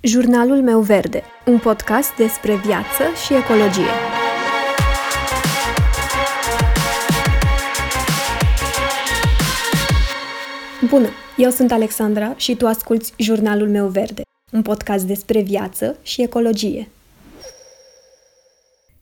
Jurnalul meu verde, un podcast despre viață și ecologie. Bună, eu sunt Alexandra și tu asculți Jurnalul meu verde, un podcast despre viață și ecologie.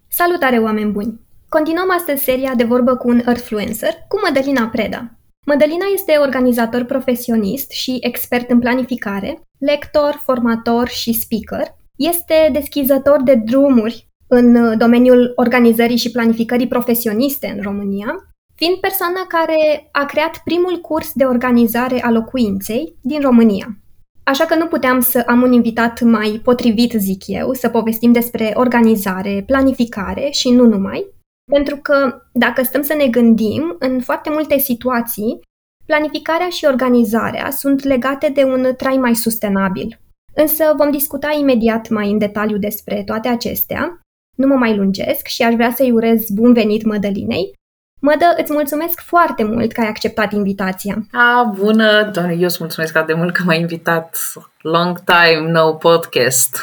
Salutare, oameni buni! Continuăm astăzi seria de vorbă cu un Earthfluencer, cu Mădălina Preda. Mădălina este organizator profesionist și expert în planificare, lector, formator și speaker. Este deschizător de drumuri în domeniul organizării și planificării profesioniste în România, fiind persoana care a creat primul curs de organizare a locuinței din România. Așa că nu puteam să am un invitat mai potrivit, zic eu, să povestim despre organizare, planificare și nu numai, pentru că dacă stăm să ne gândim, în foarte multe situații, planificarea și organizarea sunt legate de un trai mai sustenabil. Însă vom discuta imediat mai în detaliu despre toate acestea. Nu mă mai lungesc și aș vrea să-i urez bun venit Mădălinei. Mădă, îți mulțumesc foarte mult că ai acceptat invitația. A, bună, doamne, eu îți mulțumesc atât de mult că m-ai invitat. Long time, no podcast.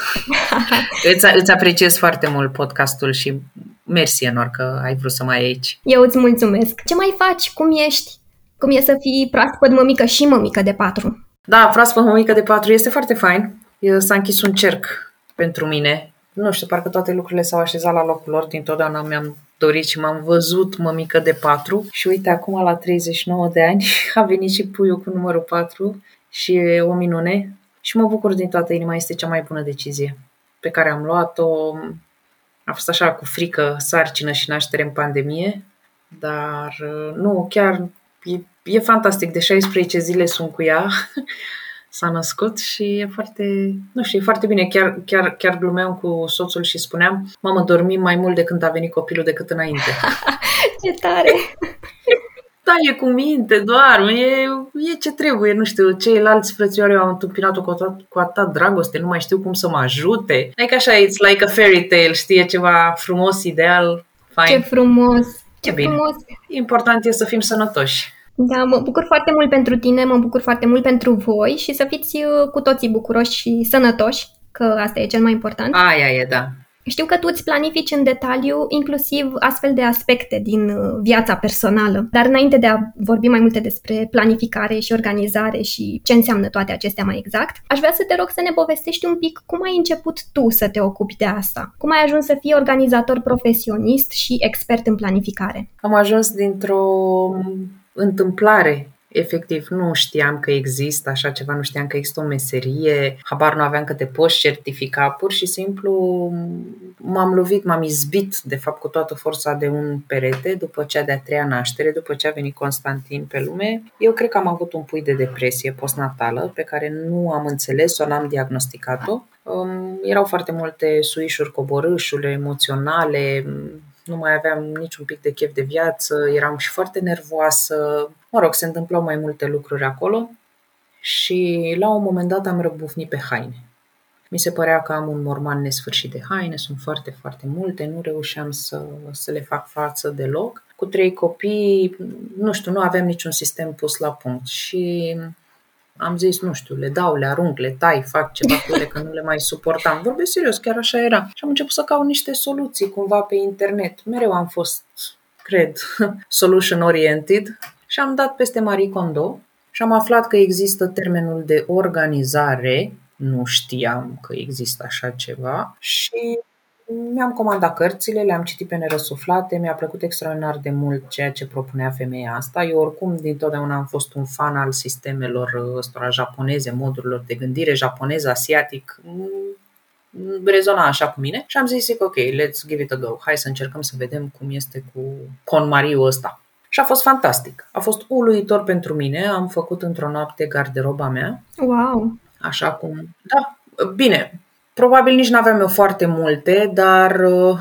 îți, îți apreciez foarte mult podcastul și mersi, Enor, că ai vrut să mai ai aici. Eu îți mulțumesc. Ce mai faci? Cum ești? Cum e să fii proaspăt mămică și mămică de patru? Da, proaspăt mămică de patru este foarte fain. S-a închis un cerc pentru mine. Nu știu, parcă toate lucrurile s-au așezat la locul lor. Dintotdeauna mi-am dorit și m-am văzut mămică de patru. Și uite, acum la 39 de ani a venit și puiul cu numărul 4 și e o minune. Și mă bucur din toată inima, este cea mai bună decizie pe care am luat-o. A fost așa cu frică, sarcină și naștere în pandemie, dar nu, chiar e, e fantastic. De 16 zile sunt cu ea, s-a născut și e foarte, nu știu, e foarte bine. Chiar, chiar, chiar glumeam cu soțul și spuneam, mamă, dormim mai mult de când a venit copilul decât înainte. Ce tare! da, e cu minte, doar, e, e ce trebuie, nu știu, ceilalți frățioare au întâmpinat-o cu, atâta, cu atâta dragoste, nu mai știu cum să mă ajute. Like așa, it's like a fairy tale, știi, e ceva frumos, ideal, fine. Ce frumos! Ce bine. frumos! Important e să fim sănătoși. Da, mă bucur foarte mult pentru tine, mă bucur foarte mult pentru voi și să fiți uh, cu toții bucuroși și sănătoși, că asta e cel mai important. Aia e, da. Știu că tu îți planifici în detaliu inclusiv astfel de aspecte din uh, viața personală, dar înainte de a vorbi mai multe despre planificare și organizare și ce înseamnă toate acestea mai exact, aș vrea să te rog să ne povestești un pic cum ai început tu să te ocupi de asta. Cum ai ajuns să fii organizator profesionist și expert în planificare? Am ajuns dintr-o întâmplare efectiv nu știam că există așa ceva, nu știam că există o meserie, habar nu aveam că te poți certifica, pur și simplu m-am lovit, m-am izbit de fapt cu toată forța de un perete după cea de-a treia naștere, după ce a venit Constantin pe lume. Eu cred că am avut un pui de depresie postnatală pe care nu am înțeles-o, n-am diagnosticat-o. Um, erau foarte multe suișuri coborâșule emoționale, nu mai aveam niciun pic de chef de viață, eram și foarte nervoasă. Mă rog, se întâmplau mai multe lucruri acolo și la un moment dat am răbufnit pe haine. Mi se părea că am un morman nesfârșit de haine, sunt foarte, foarte multe, nu reușeam să, să le fac față deloc. Cu trei copii, nu știu, nu aveam niciun sistem pus la punct și am zis, nu știu, le dau, le arunc, le tai, fac ceva cu ele, că nu le mai suportam. Vorbesc serios, chiar așa era. Și am început să caut niște soluții cumva pe internet. Mereu am fost, cred, solution oriented și am dat peste Marie Kondo și am aflat că există termenul de organizare, nu știam că există așa ceva și mi-am comandat cărțile, le-am citit pe nerăsuflate, mi-a plăcut extraordinar de mult ceea ce propunea femeia asta. Eu oricum dintotdeauna am fost un fan al sistemelor uh, ăstora japoneze, modurilor de gândire japonez, asiatic, mm, rezona așa cu mine și am zis, ok, let's give it a go, hai să încercăm să vedem cum este cu Mariu ăsta. Și a fost fantastic. A fost uluitor pentru mine. Am făcut într-o noapte garderoba mea. Wow! Așa cum... Da, bine, Probabil nici nu aveam eu foarte multe, dar uh,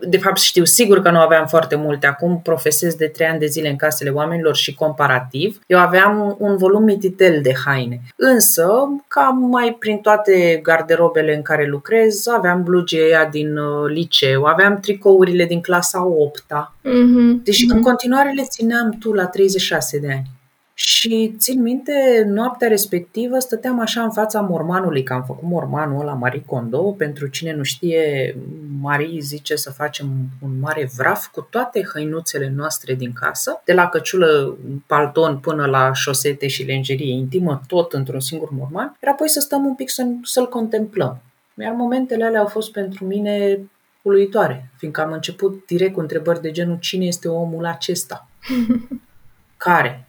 de fapt știu sigur că nu aveam foarte multe. Acum profesez de trei ani de zile în casele oamenilor și comparativ. Eu aveam un volum mititel de haine. Însă, cam mai prin toate garderobele în care lucrez, aveam blugeia din uh, liceu, aveam tricourile din clasa 8 mm-hmm. Deci mm-hmm. în continuare le țineam tu la 36 de ani. Și țin minte, noaptea respectivă stăteam așa în fața mormanului, că am făcut mormanul ăla Marie Kondo. Pentru cine nu știe, Marie zice să facem un mare vraf cu toate hăinuțele noastre din casă, de la căciulă, palton până la șosete și lenjerie intimă, tot într-un singur morman, iar apoi să stăm un pic să, să-l contemplăm. Iar momentele alea au fost pentru mine uluitoare, fiindcă am început direct cu întrebări de genul cine este omul acesta? Care?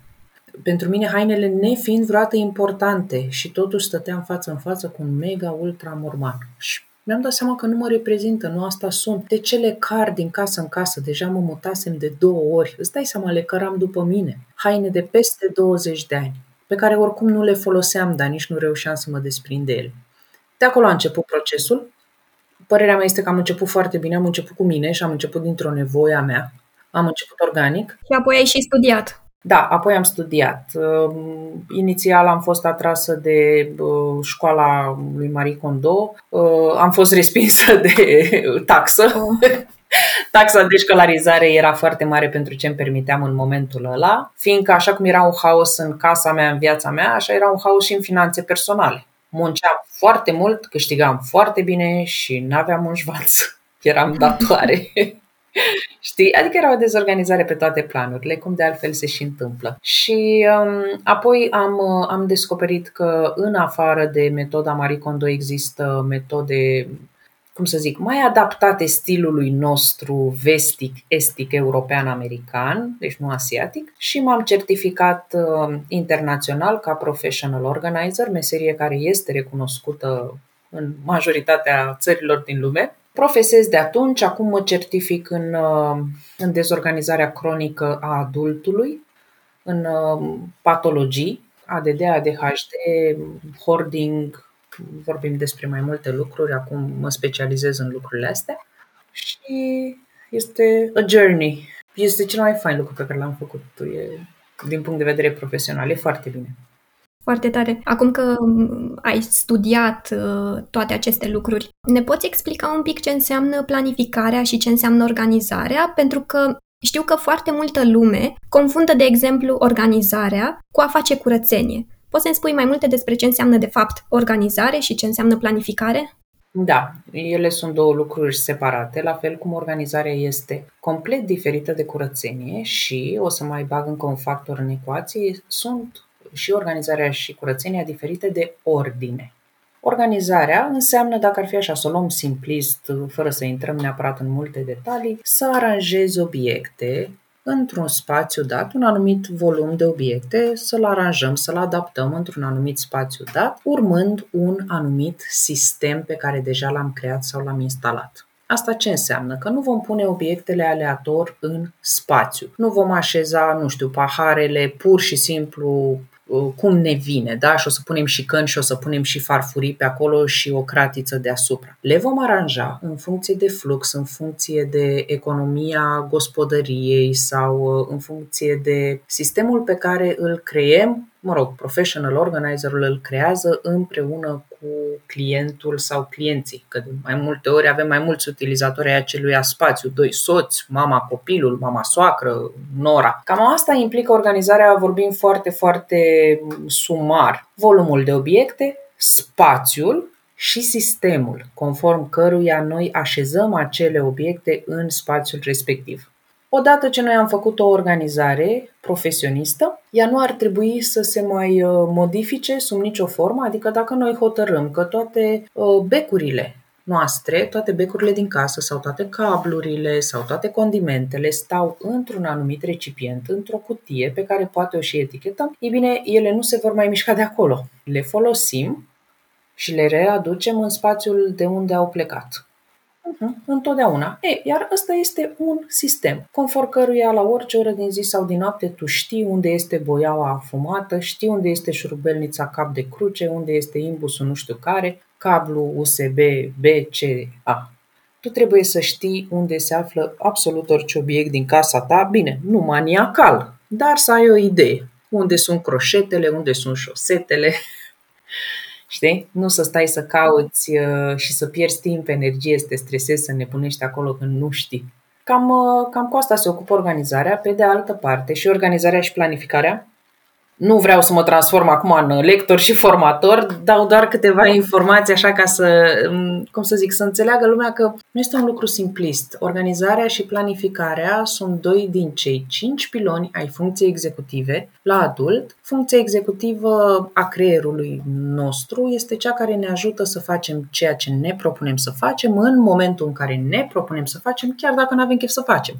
Pentru mine hainele nefiind vreodată importante și totuși stăteam față în față cu un mega ultra morman. Și mi-am dat seama că nu mă reprezintă, nu asta sunt. De ce le car din casă în casă? Deja mă mutasem de două ori. Îți dai seama, le căram după mine. Haine de peste 20 de ani, pe care oricum nu le foloseam, dar nici nu reușeam să mă desprind de ele. De acolo a început procesul. Părerea mea este că am început foarte bine, am început cu mine și am început dintr-o nevoie a mea. Am început organic. Și apoi ai și studiat. Da, apoi am studiat. Ehm, inițial am fost atrasă de școala lui Marie Kondo. Ehm, am fost respinsă de taxă. Oh. Taxa de școlarizare era foarte mare pentru ce îmi permiteam în momentul ăla, fiindcă așa cum era un haos în casa mea, în viața mea, așa era un haos și în finanțe personale. Munceam foarte mult, câștigam foarte bine și n-aveam un șvanț. Eram datoare. Știi? Adică era o dezorganizare pe toate planurile, cum de altfel se și întâmplă. Și um, apoi am, uh, am descoperit că în afară de metoda Marie Kondo există metode cum să zic, mai adaptate stilului nostru vestic, estic, european, american, deci nu asiatic, și m-am certificat uh, internațional ca professional organizer, meserie care este recunoscută în majoritatea țărilor din lume. Profesez de atunci, acum mă certific în, uh, în dezorganizarea cronică a adultului, în uh, patologii, ADD, ADHD, hoarding, vorbim despre mai multe lucruri, acum mă specializez în lucrurile astea și este a journey. Este cel mai fain lucru pe care l-am făcut e, din punct de vedere profesional. E foarte bine. Foarte tare. Acum că mm, ai studiat uh, toate aceste lucruri, ne poți explica un pic ce înseamnă planificarea și ce înseamnă organizarea? Pentru că știu că foarte multă lume confundă, de exemplu, organizarea cu a face curățenie. Poți să-mi spui mai multe despre ce înseamnă, de fapt, organizare și ce înseamnă planificare? Da, ele sunt două lucruri separate, la fel cum organizarea este complet diferită de curățenie și, o să mai bag încă un factor în ecuație, sunt și organizarea și curățenia diferite de ordine. Organizarea înseamnă, dacă ar fi așa, să o luăm simplist, fără să intrăm neapărat în multe detalii, să aranjezi obiecte într-un spațiu dat, un anumit volum de obiecte, să-l aranjăm, să-l adaptăm într-un anumit spațiu dat, urmând un anumit sistem pe care deja l-am creat sau l-am instalat. Asta ce înseamnă? Că nu vom pune obiectele aleator în spațiu. Nu vom așeza, nu știu, paharele pur și simplu Uh, cum ne vine, da? Și o să punem și căni și o să punem și farfurii pe acolo și o cratiță deasupra. Le vom aranja în funcție de flux, în funcție de economia gospodăriei sau uh, în funcție de sistemul pe care îl creem mă rog, professional organizerul îl creează împreună cu clientul sau clienții, că de mai multe ori avem mai mulți utilizatori ai acelui spațiu, doi soți, mama copilul, mama soacră, nora. Cam asta implică organizarea, vorbim foarte, foarte sumar. Volumul de obiecte, spațiul și sistemul, conform căruia noi așezăm acele obiecte în spațiul respectiv. Odată ce noi am făcut o organizare profesionistă, ea nu ar trebui să se mai uh, modifice sub nicio formă, adică dacă noi hotărâm că toate uh, becurile noastre, toate becurile din casă sau toate cablurile sau toate condimentele stau într-un anumit recipient, într-o cutie pe care poate o și etichetăm, e bine, ele nu se vor mai mișca de acolo. Le folosim și le readucem în spațiul de unde au plecat. Uh-huh, întotdeauna. E, iar ăsta este un sistem, conform căruia la orice oră din zi sau din noapte tu știi unde este boiaua afumată, știi unde este șurubelnița cap de cruce, unde este imbusul nu știu care, cablu USB BCA. Tu trebuie să știi unde se află absolut orice obiect din casa ta, bine, nu maniacal, dar să ai o idee. Unde sunt croșetele, unde sunt șosetele, Știi? Nu să stai să cauți uh, și să pierzi timp, energie, să te stresezi, să nebunești acolo când nu știi. Cam, uh, cam cu asta se ocupă organizarea. Pe de altă parte, și organizarea și planificarea nu vreau să mă transform acum în lector și formator, dau doar câteva informații așa ca să, cum să zic, să înțeleagă lumea că nu este un lucru simplist. Organizarea și planificarea sunt doi din cei cinci piloni ai funcției executive la adult. Funcția executivă a creierului nostru este cea care ne ajută să facem ceea ce ne propunem să facem în momentul în care ne propunem să facem, chiar dacă nu avem chef să facem.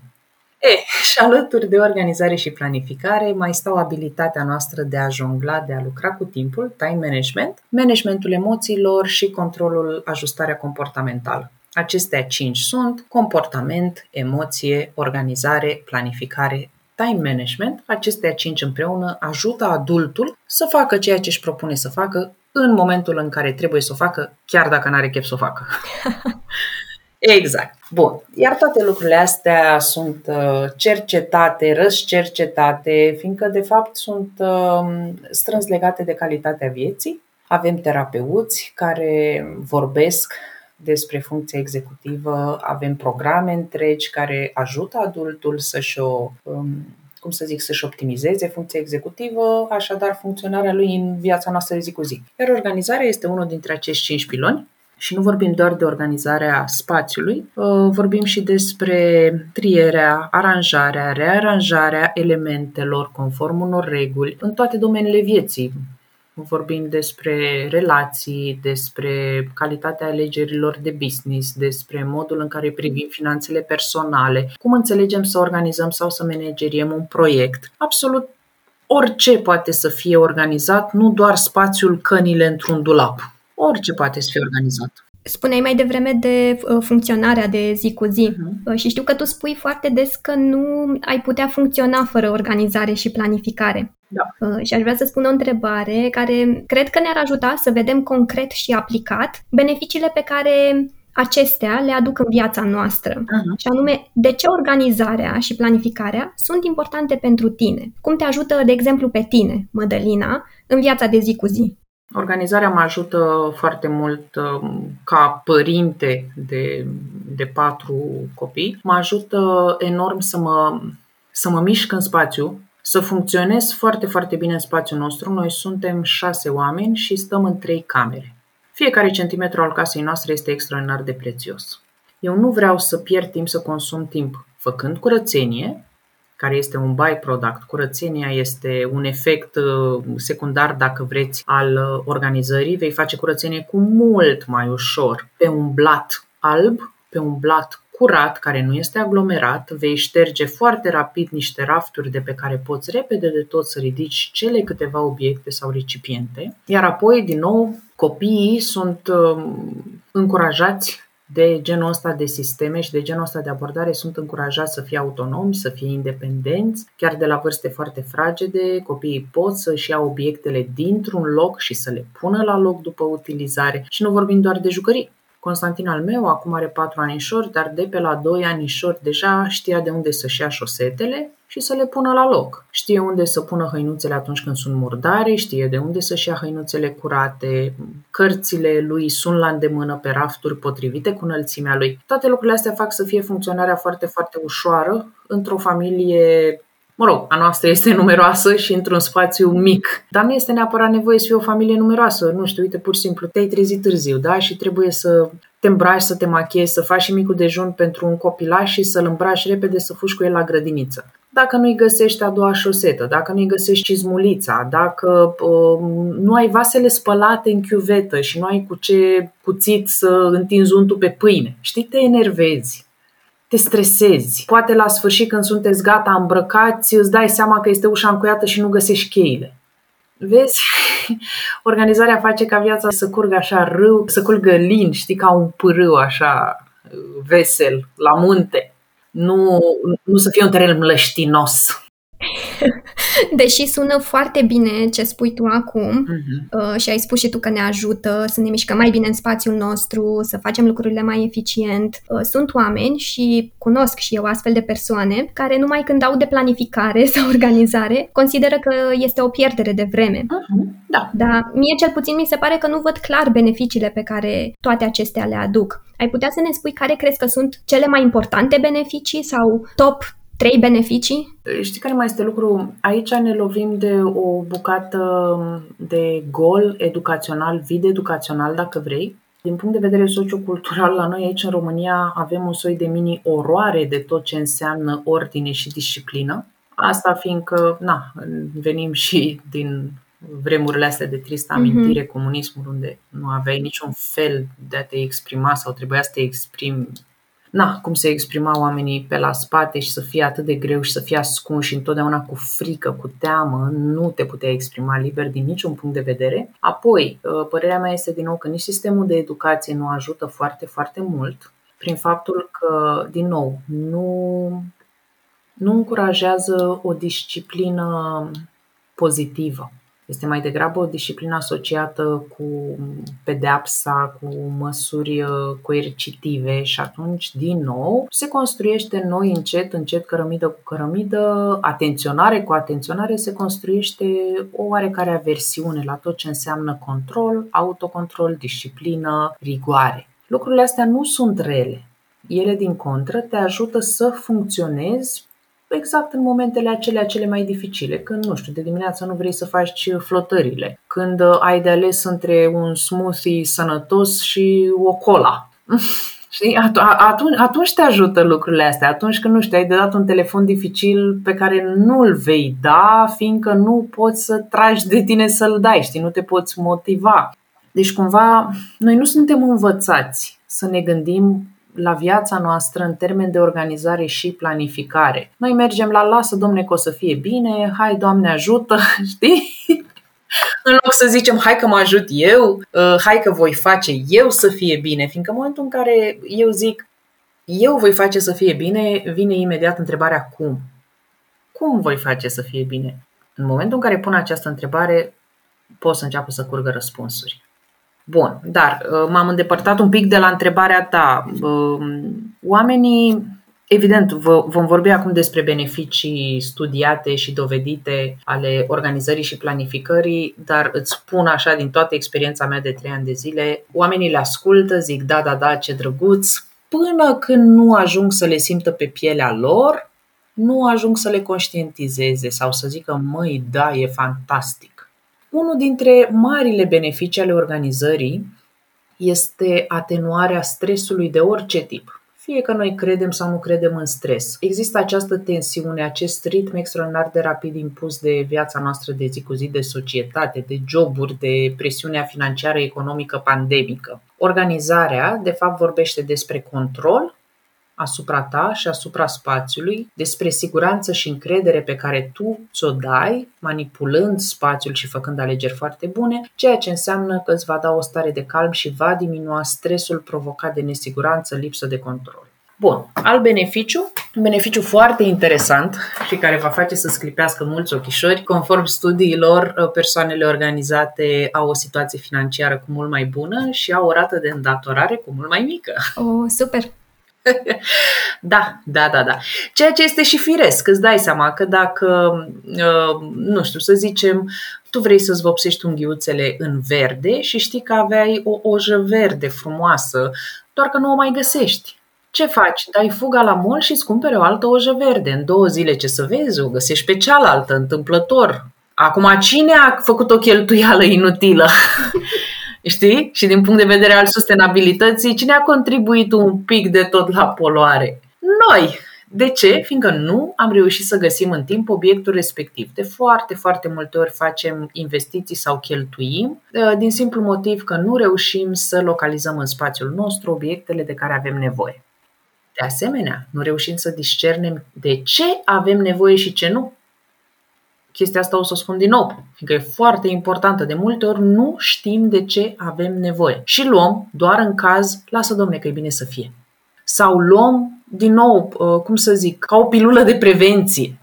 E, și alături de organizare și planificare mai stau abilitatea noastră de a jongla, de a lucra cu timpul, time management, managementul emoțiilor și controlul, ajustarea comportamentală. Acestea cinci sunt comportament, emoție, organizare, planificare, time management. Acestea cinci împreună ajută adultul să facă ceea ce își propune să facă în momentul în care trebuie să o facă, chiar dacă nu are chef să o facă. Exact. Bun. Iar toate lucrurile astea sunt uh, cercetate, răscercetate, fiindcă de fapt sunt um, strâns legate de calitatea vieții. Avem terapeuți care vorbesc despre funcția executivă, avem programe întregi care ajută adultul să-și o um, cum să zic, să-și optimizeze funcția executivă, așadar funcționarea lui în viața noastră de zi cu zi. Iar organizarea este unul dintre acești cinci piloni și nu vorbim doar de organizarea spațiului, uh, vorbim și despre trierea, aranjarea, rearanjarea elementelor conform unor reguli în toate domeniile vieții. Vorbim despre relații, despre calitatea alegerilor de business, despre modul în care privim finanțele personale, cum înțelegem să organizăm sau să manageriem un proiect. Absolut orice poate să fie organizat, nu doar spațiul cănile într-un dulap. Orice poate să fie organizat. Spuneai mai devreme de uh, funcționarea de zi cu zi uh-huh. și știu că tu spui foarte des că nu ai putea funcționa fără organizare și planificare. Da. Uh, și aș vrea să spun o întrebare care cred că ne-ar ajuta să vedem concret și aplicat beneficiile pe care acestea le aduc în viața noastră. Uh-huh. Și anume, de ce organizarea și planificarea sunt importante pentru tine? Cum te ajută, de exemplu, pe tine, Mădălina, în viața de zi cu zi? Organizarea mă ajută foarte mult um, ca părinte de, de patru copii. Mă ajută enorm să mă, să mă mișc în spațiu, să funcționez foarte, foarte bine în spațiul nostru. Noi suntem șase oameni și stăm în trei camere. Fiecare centimetru al casei noastre este extraordinar de prețios. Eu nu vreau să pierd timp să consum timp făcând curățenie, care este un byproduct. Curățenia este un efect uh, secundar, dacă vreți, al uh, organizării. Vei face curățenie cu mult mai ușor pe un blat alb, pe un blat curat, care nu este aglomerat, vei șterge foarte rapid niște rafturi de pe care poți repede de tot să ridici cele câteva obiecte sau recipiente, iar apoi, din nou, copiii sunt um, încurajați de genul ăsta de sisteme și de genul ăsta de abordare sunt încurajați să fie autonomi, să fie independenți, chiar de la vârste foarte fragede, copiii pot să-și ia obiectele dintr-un loc și să le pună la loc după utilizare și nu vorbim doar de jucării. Constantin al meu acum are 4 anișori, dar de pe la 2 anișori deja știa de unde să-și ia șosetele și să le pună la loc. Știe unde să pună hăinuțele atunci când sunt murdare, știe de unde să-și ia hăinuțele curate, cărțile lui sunt la îndemână pe rafturi potrivite cu înălțimea lui. Toate lucrurile astea fac să fie funcționarea foarte, foarte ușoară într-o familie Mă rog, a noastră este numeroasă și într-un spațiu mic, dar nu este neapărat nevoie să fie o familie numeroasă. Nu știu, uite, pur și simplu te-ai trezit târziu, da? Și trebuie să te îmbraci, să te machiezi, să faci și micul dejun pentru un copilaș și să-l îmbraci repede să fugi cu el la grădiniță. Dacă nu-i găsești a doua șosetă, dacă nu-i găsești cizmulița, dacă uh, nu ai vasele spălate în chiuvetă și nu ai cu ce cuțit să întinzi untul pe pâine, știi, te enervezi te stresezi. Poate la sfârșit când sunteți gata îmbrăcați, îți dai seama că este ușa încuiată și nu găsești cheile. Vezi? Organizarea face ca viața să curgă așa râu, să curgă lin, știi, ca un pârâu așa vesel, la munte. Nu, nu să fie un teren mlăștinos. Deși sună foarte bine ce spui tu acum uh-huh. și ai spus și tu că ne ajută să ne mișcăm mai bine în spațiul nostru, să facem lucrurile mai eficient, uh, sunt oameni și cunosc și eu astfel de persoane care numai când au de planificare sau organizare consideră că este o pierdere de vreme. Uh-huh. Da. Dar mie cel puțin mi se pare că nu văd clar beneficiile pe care toate acestea le aduc. Ai putea să ne spui care crezi că sunt cele mai importante beneficii sau top Trei beneficii? Știi care mai este lucru? Aici ne lovim de o bucată de gol educațional, vid educațional, dacă vrei. Din punct de vedere sociocultural, la noi aici în România avem un soi de mini-oroare de tot ce înseamnă ordine și disciplină. Asta fiindcă, na, venim și din vremurile astea de tristă mhm. amintire, mm-hmm. comunismul, unde nu aveai niciun fel de a te exprima sau trebuia să te exprimi na, cum se exprima oamenii pe la spate și să fie atât de greu și să fie ascunși întotdeauna cu frică, cu teamă, nu te puteai exprima liber din niciun punct de vedere. Apoi, ă, părerea mea este din nou că nici sistemul de educație nu ajută foarte, foarte mult prin faptul că, din nou, nu, nu încurajează o disciplină pozitivă. Este mai degrabă o disciplină asociată cu pedeapsa, cu măsuri uh, coercitive și atunci, din nou, se construiește noi încet, încet, cărămidă cu cărămidă, atenționare cu atenționare, se construiește o oarecare aversiune la tot ce înseamnă control, autocontrol, disciplină, rigoare. Lucrurile astea nu sunt rele. Ele, din contră, te ajută să funcționezi exact în momentele acelea cele mai dificile, când, nu știu, de dimineață nu vrei să faci flotările, când uh, ai de ales între un smoothie sănătos și o cola. Știi? Atunci, atunci te ajută lucrurile astea. Atunci când, nu știu, ai de dat un telefon dificil pe care nu-l vei da, fiindcă nu poți să tragi de tine să-l dai, știi? Nu te poți motiva. Deci, cumva, noi nu suntem învățați să ne gândim la viața noastră în termen de organizare și planificare. Noi mergem la lasă, domne, că o să fie bine, hai, Doamne ajută, știi? în loc să zicem, hai că mă ajut eu, uh, hai că voi face eu să fie bine, fiindcă în momentul în care eu zic, eu voi face să fie bine, vine imediat întrebarea cum. Cum voi face să fie bine? În momentul în care pun această întrebare, pot să înceapă să curgă răspunsuri. Bun, dar uh, m-am îndepărtat un pic de la întrebarea ta. Um, oamenii, evident, vom vorbi acum despre beneficii studiate și dovedite ale organizării și planificării, dar îți spun așa din toată experiența mea de trei ani de zile, oamenii le ascultă, zic da, da, da, ce drăguț, până când nu ajung să le simtă pe pielea lor, nu ajung să le conștientizeze sau să zică, măi, da, e fantastic. Unul dintre marile beneficii ale organizării este atenuarea stresului de orice tip. Fie că noi credem sau nu credem în stres. Există această tensiune, acest ritm extraordinar de rapid impus de viața noastră de zi cu zi, de societate, de joburi, de presiunea financiară, economică, pandemică. Organizarea, de fapt, vorbește despre control, asupra ta și asupra spațiului, despre siguranță și încredere pe care tu ți-o dai, manipulând spațiul și făcând alegeri foarte bune, ceea ce înseamnă că îți va da o stare de calm și va diminua stresul provocat de nesiguranță, lipsă de control. Bun, al beneficiu, un beneficiu foarte interesant și care va face să sclipească mulți ochișori. Conform studiilor, persoanele organizate au o situație financiară cu mult mai bună și au o rată de îndatorare cu mult mai mică. Oh, super! Da, da, da, da. Ceea ce este și firesc, îți dai seama că dacă, uh, nu știu, să zicem, tu vrei să-ți vopsești unghiuțele în verde și știi că aveai o ojă verde frumoasă, doar că nu o mai găsești. Ce faci? Dai fuga la mol și îți cumpere o altă ojă verde. În două zile ce să vezi, o găsești pe cealaltă, întâmplător. Acum, cine a făcut o cheltuială inutilă? Știi? Și din punct de vedere al sustenabilității, cine a contribuit un pic de tot la poluare? Noi! De ce? Fiindcă nu am reușit să găsim în timp obiectul respectiv. De foarte, foarte multe ori facem investiții sau cheltuim, ă, din simplu motiv că nu reușim să localizăm în spațiul nostru obiectele de care avem nevoie. De asemenea, nu reușim să discernem de ce avem nevoie și ce nu chestia asta o să o spun din nou, fiindcă e foarte importantă. De multe ori nu știm de ce avem nevoie și luăm doar în caz, lasă domne că e bine să fie. Sau luăm, din nou, uh, cum să zic, ca o pilulă de prevenție.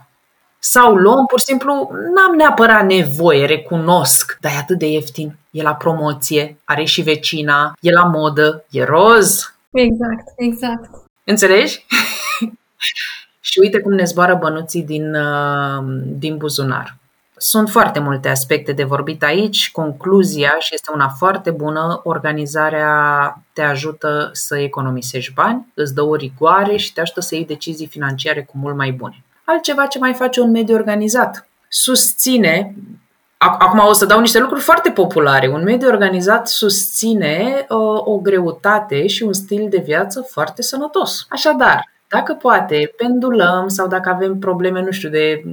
Sau luăm, pur și simplu, n-am neapărat nevoie, recunosc, dar e atât de ieftin, e la promoție, are și vecina, e la modă, e roz. Exact, exact. Înțelegi? Și uite cum ne zboară bănuții din, uh, din buzunar. Sunt foarte multe aspecte de vorbit aici. Concluzia, și este una foarte bună, organizarea te ajută să economisești bani, îți dă o rigoare și te ajută să iei decizii financiare cu mult mai bune. altceva ce mai face un mediu organizat. Susține Acum o să dau niște lucruri foarte populare. Un mediu organizat susține uh, o greutate și un stil de viață foarte sănătos. Așadar, dacă poate, pendulăm sau dacă avem probleme, nu știu, de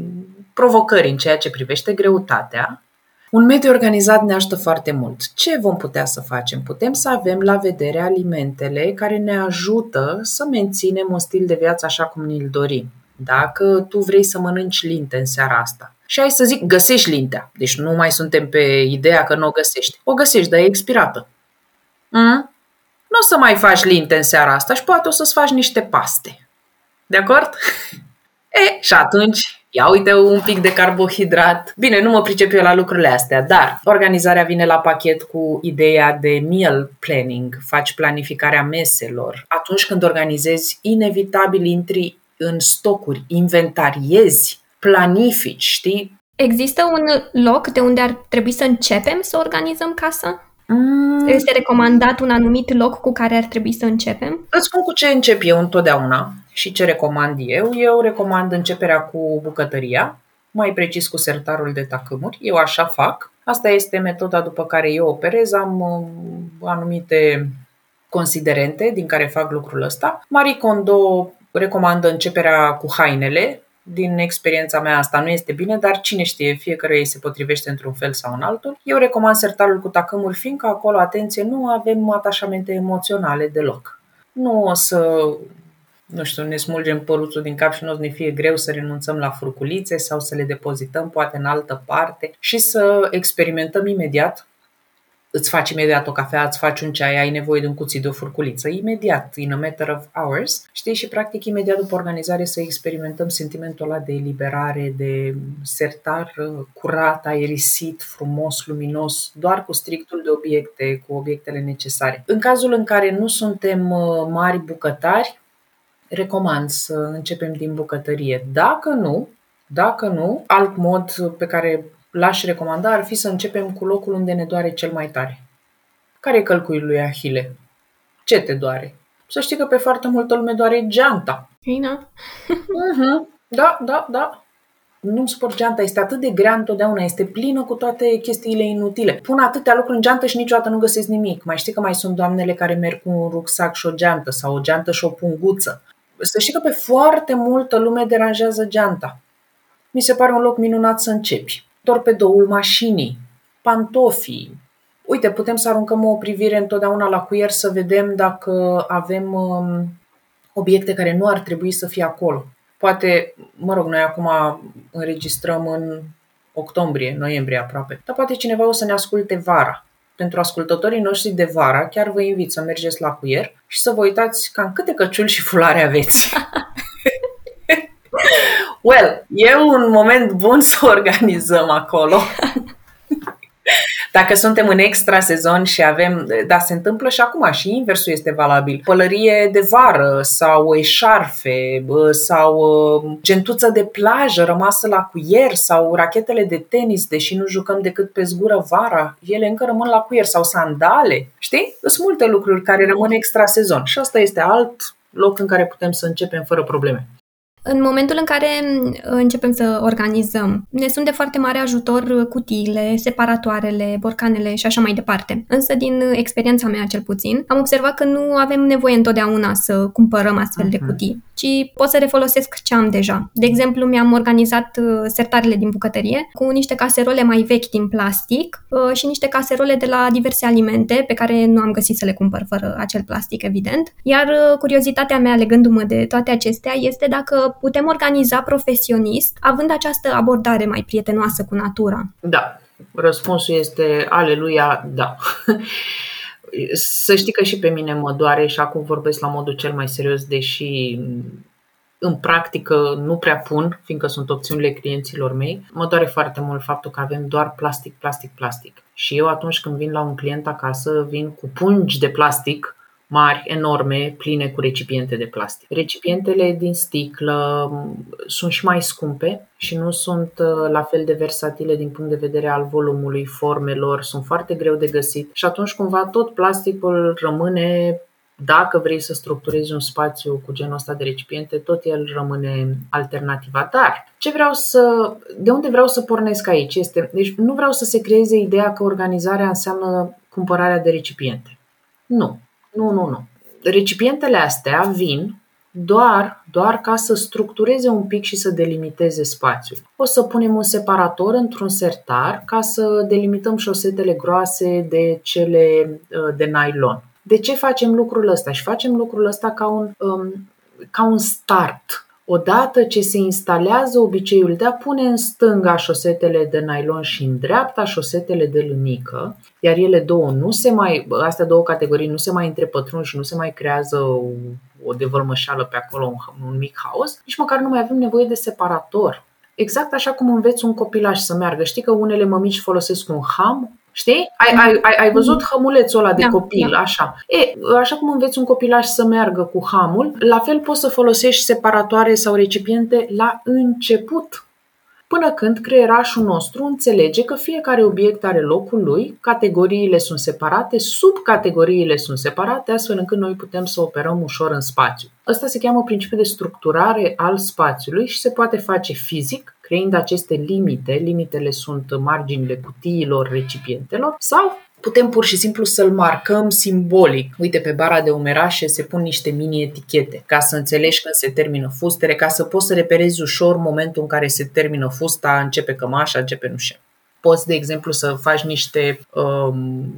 provocări în ceea ce privește greutatea, un mediu organizat ne ajută foarte mult. Ce vom putea să facem? Putem să avem la vedere alimentele care ne ajută să menținem un stil de viață așa cum ni-l dorim. Dacă tu vrei să mănânci linte în seara asta și ai să zic găsești lintea, deci nu mai suntem pe ideea că nu o găsești. O găsești, dar e expirată. Mm? Nu o să mai faci linte în seara asta și poate o să-ți faci niște paste. De acord? e, și atunci ia uite un pic de carbohidrat. Bine, nu mă pricep eu la lucrurile astea, dar organizarea vine la pachet cu ideea de meal planning, faci planificarea meselor. Atunci când organizezi, inevitabil intri în stocuri, inventariezi, planifici, știi? Există un loc de unde ar trebui să începem să organizăm casa? Mm. Este recomandat un anumit loc cu care ar trebui să începem? Îți spun cu ce încep eu întotdeauna și ce recomand eu. Eu recomand începerea cu bucătăria, mai precis cu sertarul de tacâmuri. Eu așa fac. Asta este metoda după care eu operez. Am uh, anumite considerente din care fac lucrul ăsta. Marie Kondo recomandă începerea cu hainele, din experiența mea asta nu este bine, dar cine știe, fiecare ei se potrivește într-un fel sau în altul. Eu recomand sertarul cu tacâmuri, fiindcă acolo, atenție, nu avem atașamente emoționale deloc. Nu o să nu știu, ne smulgem păruțul din cap și nu o să ne fie greu să renunțăm la furculițe sau să le depozităm poate în altă parte și să experimentăm imediat îți faci imediat o cafea, îți faci un ceai, ai nevoie de un cuțit de o furculiță, imediat, in a matter of hours, știi, și practic imediat după organizare să experimentăm sentimentul ăla de eliberare, de sertar uh, curat, aerisit, frumos, luminos, doar cu strictul de obiecte, cu obiectele necesare. În cazul în care nu suntem uh, mari bucătari, recomand să începem din bucătărie. Dacă nu, dacă nu, alt mod pe care l-aș recomanda ar fi să începem cu locul unde ne doare cel mai tare. Care e călcuiul lui Ahile? Ce te doare? Să știi că pe foarte multă lume doare geanta. Bine. uh-huh. Da, da, da. Nu sport geanta, este atât de grea întotdeauna, este plină cu toate chestiile inutile. Pun atâtea lucruri în geantă și niciodată nu găsesc nimic. Mai știi că mai sunt doamnele care merg cu un rucsac și o geantă sau o geantă și o punguță. Să știi că pe foarte multă lume deranjează geanta. Mi se pare un loc minunat să începi torpedoul mașinii, pantofii. Uite, putem să aruncăm o privire întotdeauna la cuier să vedem dacă avem um, obiecte care nu ar trebui să fie acolo. Poate, mă rog, noi acum înregistrăm în octombrie, noiembrie aproape, dar poate cineva o să ne asculte vara. Pentru ascultătorii noștri de vara, chiar vă invit să mergeți la cuier și să vă uitați cam câte căciuli și fulare aveți. Well, e un moment bun să organizăm acolo. Dacă suntem în extra sezon și avem, da, se întâmplă și acum și inversul este valabil. Pălărie de vară sau eșarfe sau gentuță de plajă rămasă la cuier sau rachetele de tenis, deși nu jucăm decât pe zgură vara, ele încă rămân la cuier sau sandale. Știi? Sunt multe lucruri care rămân extra sezon și asta este alt loc în care putem să începem fără probleme. În momentul în care mm, începem să organizăm, ne sunt de foarte mare ajutor cutiile, separatoarele, borcanele și așa mai departe. Însă, din experiența mea cel puțin, am observat că nu avem nevoie întotdeauna să cumpărăm astfel uh-huh. de mhm. cutii, ci pot să refolosesc ce am deja. De exemplu, mi-am organizat uh, sertarele din bucătărie cu niște caserole mai vechi din plastic uh, și niște caserole de la diverse alimente pe care nu am găsit să le cumpăr fără acel plastic, evident. Iar uh, curiozitatea mea legându-mă de toate acestea este dacă putem organiza profesionist, având această abordare mai prietenoasă cu natura? Da, răspunsul este aleluia, da. Să știi că și pe mine mă doare și acum vorbesc la modul cel mai serios, deși în practică nu prea pun, fiindcă sunt opțiunile clienților mei. Mă doare foarte mult faptul că avem doar plastic, plastic, plastic. Și eu atunci când vin la un client acasă, vin cu pungi de plastic mari, enorme, pline cu recipiente de plastic. Recipientele din sticlă mm, sunt și mai scumpe și nu sunt uh, la fel de versatile din punct de vedere al volumului, formelor, sunt foarte greu de găsit și atunci cumva tot plasticul rămâne dacă vrei să structurezi un spațiu cu genul ăsta de recipiente, tot el rămâne alternativa. Dar ce vreau să, de unde vreau să pornesc aici este, deci nu vreau să se creeze ideea că organizarea înseamnă cumpărarea de recipiente. Nu, nu, nu, nu. Recipientele astea vin doar, doar ca să structureze un pic și să delimiteze spațiul. O să punem un separator într-un sertar ca să delimităm șosetele groase de cele uh, de nylon. De ce facem lucrul ăsta? Și facem lucrul ăsta ca un, um, ca un start. Odată ce se instalează obiceiul de a pune în stânga șosetele de nylon și în dreapta șosetele de lânică, iar ele două nu se mai, astea două categorii nu se mai întrepătrund și nu se mai creează o, o devălmășeală pe acolo, un, un mic haos, nici măcar nu mai avem nevoie de separator. Exact așa cum înveți un copilaj să meargă. Știi că unele mămici folosesc un ham Știi? Ai, ai, ai, ai văzut mhm. hămulețul ăla de da, copil, da. așa. E, așa cum înveți un copilaj să meargă cu hamul, la fel poți să folosești separatoare sau recipiente la început până când creierașul nostru înțelege că fiecare obiect are locul lui, categoriile sunt separate, subcategoriile sunt separate, astfel încât noi putem să operăm ușor în spațiu. Ăsta se cheamă principiul de structurare al spațiului și se poate face fizic, creând aceste limite. Limitele sunt marginile cutiilor, recipientelor, sau putem pur și simplu să-l marcăm simbolic. Uite, pe bara de umerașe se pun niște mini-etichete ca să înțelegi când se termină fustele, ca să poți să reperezi ușor momentul în care se termină fusta, începe cămașa, începe nușa. Poți, de exemplu, să faci niște um,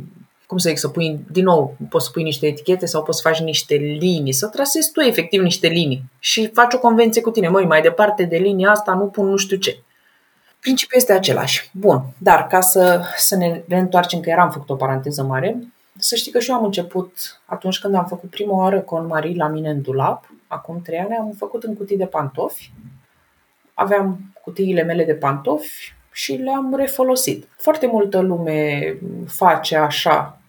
cum să zic, să pui, din nou, poți să pui niște etichete sau poți să faci niște linii, să trasezi tu efectiv niște linii și faci o convenție cu tine. Măi, mai departe de linia asta nu pun nu știu ce. Principiul este același. Bun, dar ca să, să ne reîntoarcem, că eram făcut o paranteză mare, să știi că și eu am început atunci când am făcut prima oară con Marie la mine în dulap, acum trei ani, am făcut în cutii de pantofi. Aveam cutiile mele de pantofi și le-am refolosit. Foarte multă lume face așa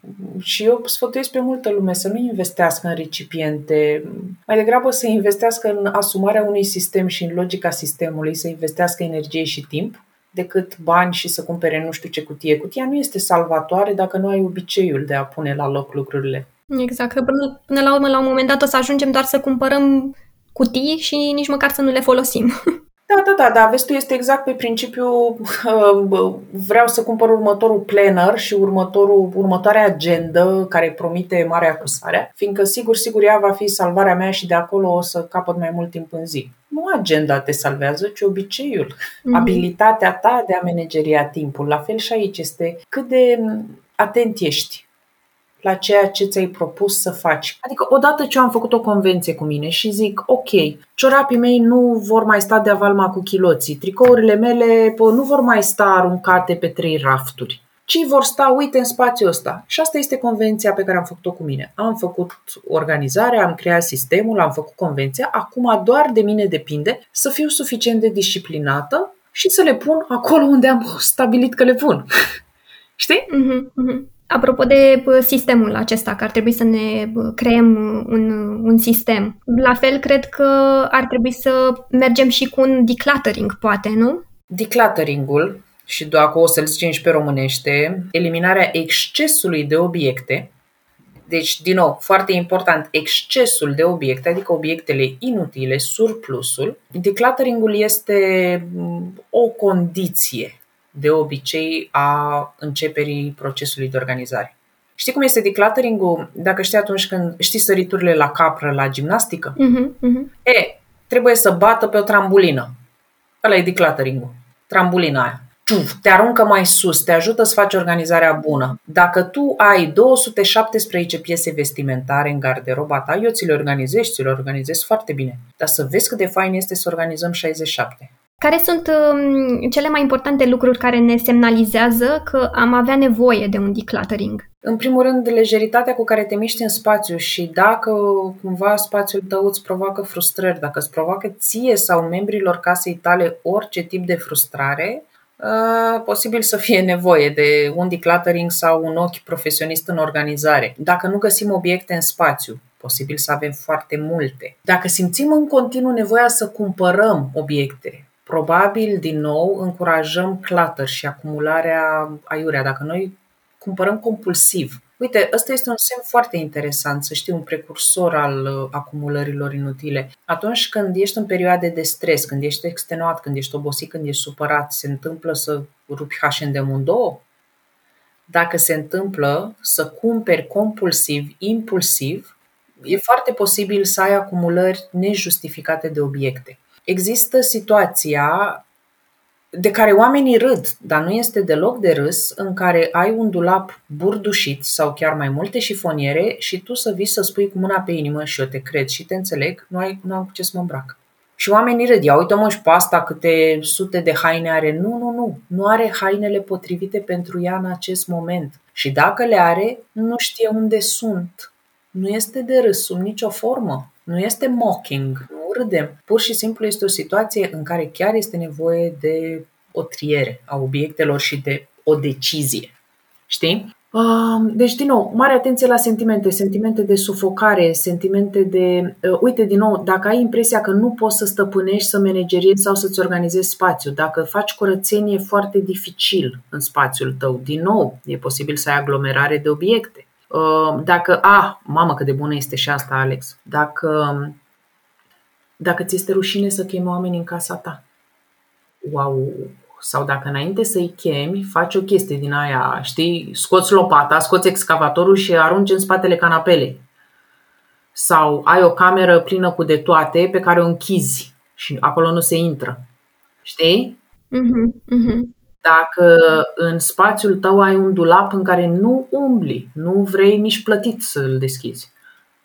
și eu sfătuiesc pe multă lume să nu investească în recipiente, mai degrabă să investească în asumarea unui sistem și în logica sistemului, să investească energie și timp decât bani și să cumpere nu știu ce cutie. Cutia nu este salvatoare dacă nu ai obiceiul de a pune la loc lucrurile. Exact, că până, până la urmă, la un moment dat o să ajungem doar să cumpărăm cutii și nici măcar să nu le folosim. Da, da, da, da, vezi tu, este exact pe principiu uh, vreau să cumpăr următorul planner și următorul, următoarea agenda care promite mare acusarea, fiindcă sigur, sigur ea va fi salvarea mea și de acolo o să capăt mai mult timp în zi. Nu agenda te salvează, ci obiceiul, mm-hmm. abilitatea ta de a manageria timpul. La fel și aici este cât de atent ești la ceea ce ți-ai propus să faci. Adică odată ce am făcut o convenție cu mine și zic, ok, ciorapii mei nu vor mai sta de avalma cu chiloții, tricourile mele pă, nu vor mai sta aruncate pe trei rafturi, ci vor sta, uite, în spațiul ăsta. Și asta este convenția pe care am făcut-o cu mine. Am făcut organizarea, am creat sistemul, am făcut convenția, acum doar de mine depinde să fiu suficient de disciplinată și să le pun acolo unde am stabilit că le pun. Știi? Mm-hmm, mm-hmm. Apropo de sistemul acesta, că ar trebui să ne creăm un, un sistem, la fel cred că ar trebui să mergem și cu un decluttering, poate, nu? Declutteringul, și dacă o să-l zicem și pe românește, eliminarea excesului de obiecte, deci, din nou, foarte important, excesul de obiecte, adică obiectele inutile, surplusul. Declutteringul este o condiție de obicei a începerii procesului de organizare. Știi cum este decluttering-ul? Dacă știi atunci când știi săriturile la capră, la gimnastică? Uh-huh, uh-huh. E, trebuie să bată pe o trambulină. Ăla e decluttering-ul. Trambulina aia. Ciuf, te aruncă mai sus, te ajută să faci organizarea bună. Dacă tu ai 217 piese vestimentare în garderoba ta, eu ți le organizezi, ți le organizezi foarte bine. Dar să vezi cât de fain este să organizăm 67. Care sunt um, cele mai importante lucruri care ne semnalizează că am avea nevoie de un decluttering? În primul rând, lejeritatea cu care te miști în spațiu și dacă cumva spațiul tău îți provoacă frustrări, dacă îți provoacă ție sau membrilor casei tale orice tip de frustrare, Uh, posibil să fie nevoie de un decluttering sau un ochi profesionist în organizare. Dacă nu găsim obiecte în spațiu, posibil să avem foarte multe. Dacă simțim în continuu nevoia să cumpărăm obiecte, probabil, din nou, încurajăm clutter și acumularea aiurea. Dacă noi cumpărăm compulsiv Uite, ăsta este un semn foarte interesant, să știi, un precursor al uh, acumulărilor inutile. Atunci când ești în perioade de stres, când ești extenuat, când ești obosit, când ești supărat, se întâmplă să rupi H&M în două? Dacă se întâmplă să cumperi compulsiv, impulsiv, e foarte posibil să ai acumulări nejustificate de obiecte. Există situația de care oamenii râd, dar nu este deloc de râs, în care ai un dulap burdușit sau chiar mai multe șifoniere și tu să vii să spui cu mâna pe inimă și eu te cred și te înțeleg, nu, ai, nu am cu ce să mă îmbrac. Și oamenii râd, ia uite mă și pe asta câte sute de haine are. Nu, nu, nu, nu are hainele potrivite pentru ea în acest moment. Și dacă le are, nu știe unde sunt. Nu este de râs sub nicio formă. Nu este mocking, nu râdem. Pur și simplu este o situație în care chiar este nevoie de o triere a obiectelor și de o decizie. Știi? Deci, din nou, mare atenție la sentimente, sentimente de sufocare, sentimente de... Uh, uite, din nou, dacă ai impresia că nu poți să stăpânești, să manageriezi sau să-ți organizezi spațiu, dacă faci curățenie foarte dificil în spațiul tău, din nou, e posibil să ai aglomerare de obiecte. Uh, dacă, a, mamă cât de bună este și asta, Alex, dacă, dacă ți este rușine să chemi oameni în casa ta, wow, sau dacă înainte să-i chemi, faci o chestie din aia, știi, scoți lopata, scoți excavatorul și arunci în spatele canapelei. Sau ai o cameră plină cu de toate pe care o închizi și acolo nu se intră. Știi? Uh-huh, uh-huh. Dacă în spațiul tău ai un dulap în care nu umbli, nu vrei nici plătit să-l deschizi,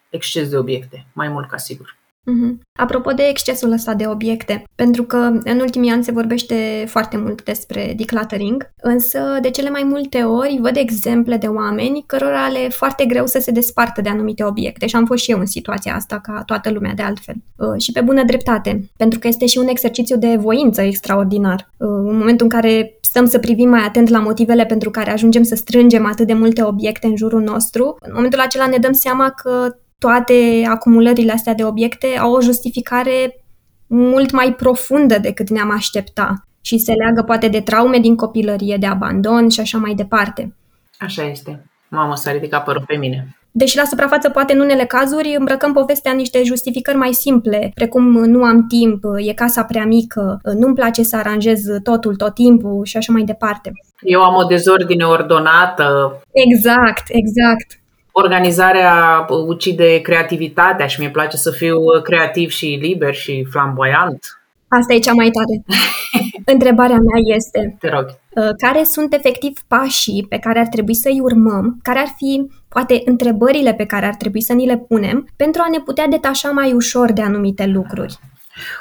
exces de obiecte, mai mult ca sigur. Uh-huh. Apropo de excesul ăsta de obiecte, pentru că în ultimii ani se vorbește foarte mult despre decluttering, însă de cele mai multe ori văd exemple de oameni cărora le e foarte greu să se despartă de anumite obiecte și am fost și eu în situația asta ca toată lumea de altfel. Uh, și pe bună dreptate, pentru că este și un exercițiu de voință extraordinar. Uh, în momentul în care stăm să privim mai atent la motivele pentru care ajungem să strângem atât de multe obiecte în jurul nostru, în momentul acela ne dăm seama că toate acumulările astea de obiecte au o justificare mult mai profundă decât ne-am aștepta și se leagă poate de traume din copilărie, de abandon și așa mai departe. Așa este. Mamă, s-a ridicat părul pe mine. Deși la suprafață poate în unele cazuri îmbrăcăm povestea în niște justificări mai simple, precum nu am timp, e casa prea mică, nu-mi place să aranjez totul tot timpul și așa mai departe. Eu am o dezordine ordonată. Exact, exact organizarea ucide creativitatea și mi-e place să fiu creativ și liber și flamboyant. Asta e cea mai tare. Întrebarea mea este, Te rog. Uh, care sunt efectiv pașii pe care ar trebui să-i urmăm? Care ar fi, poate, întrebările pe care ar trebui să ni le punem pentru a ne putea detașa mai ușor de anumite lucruri?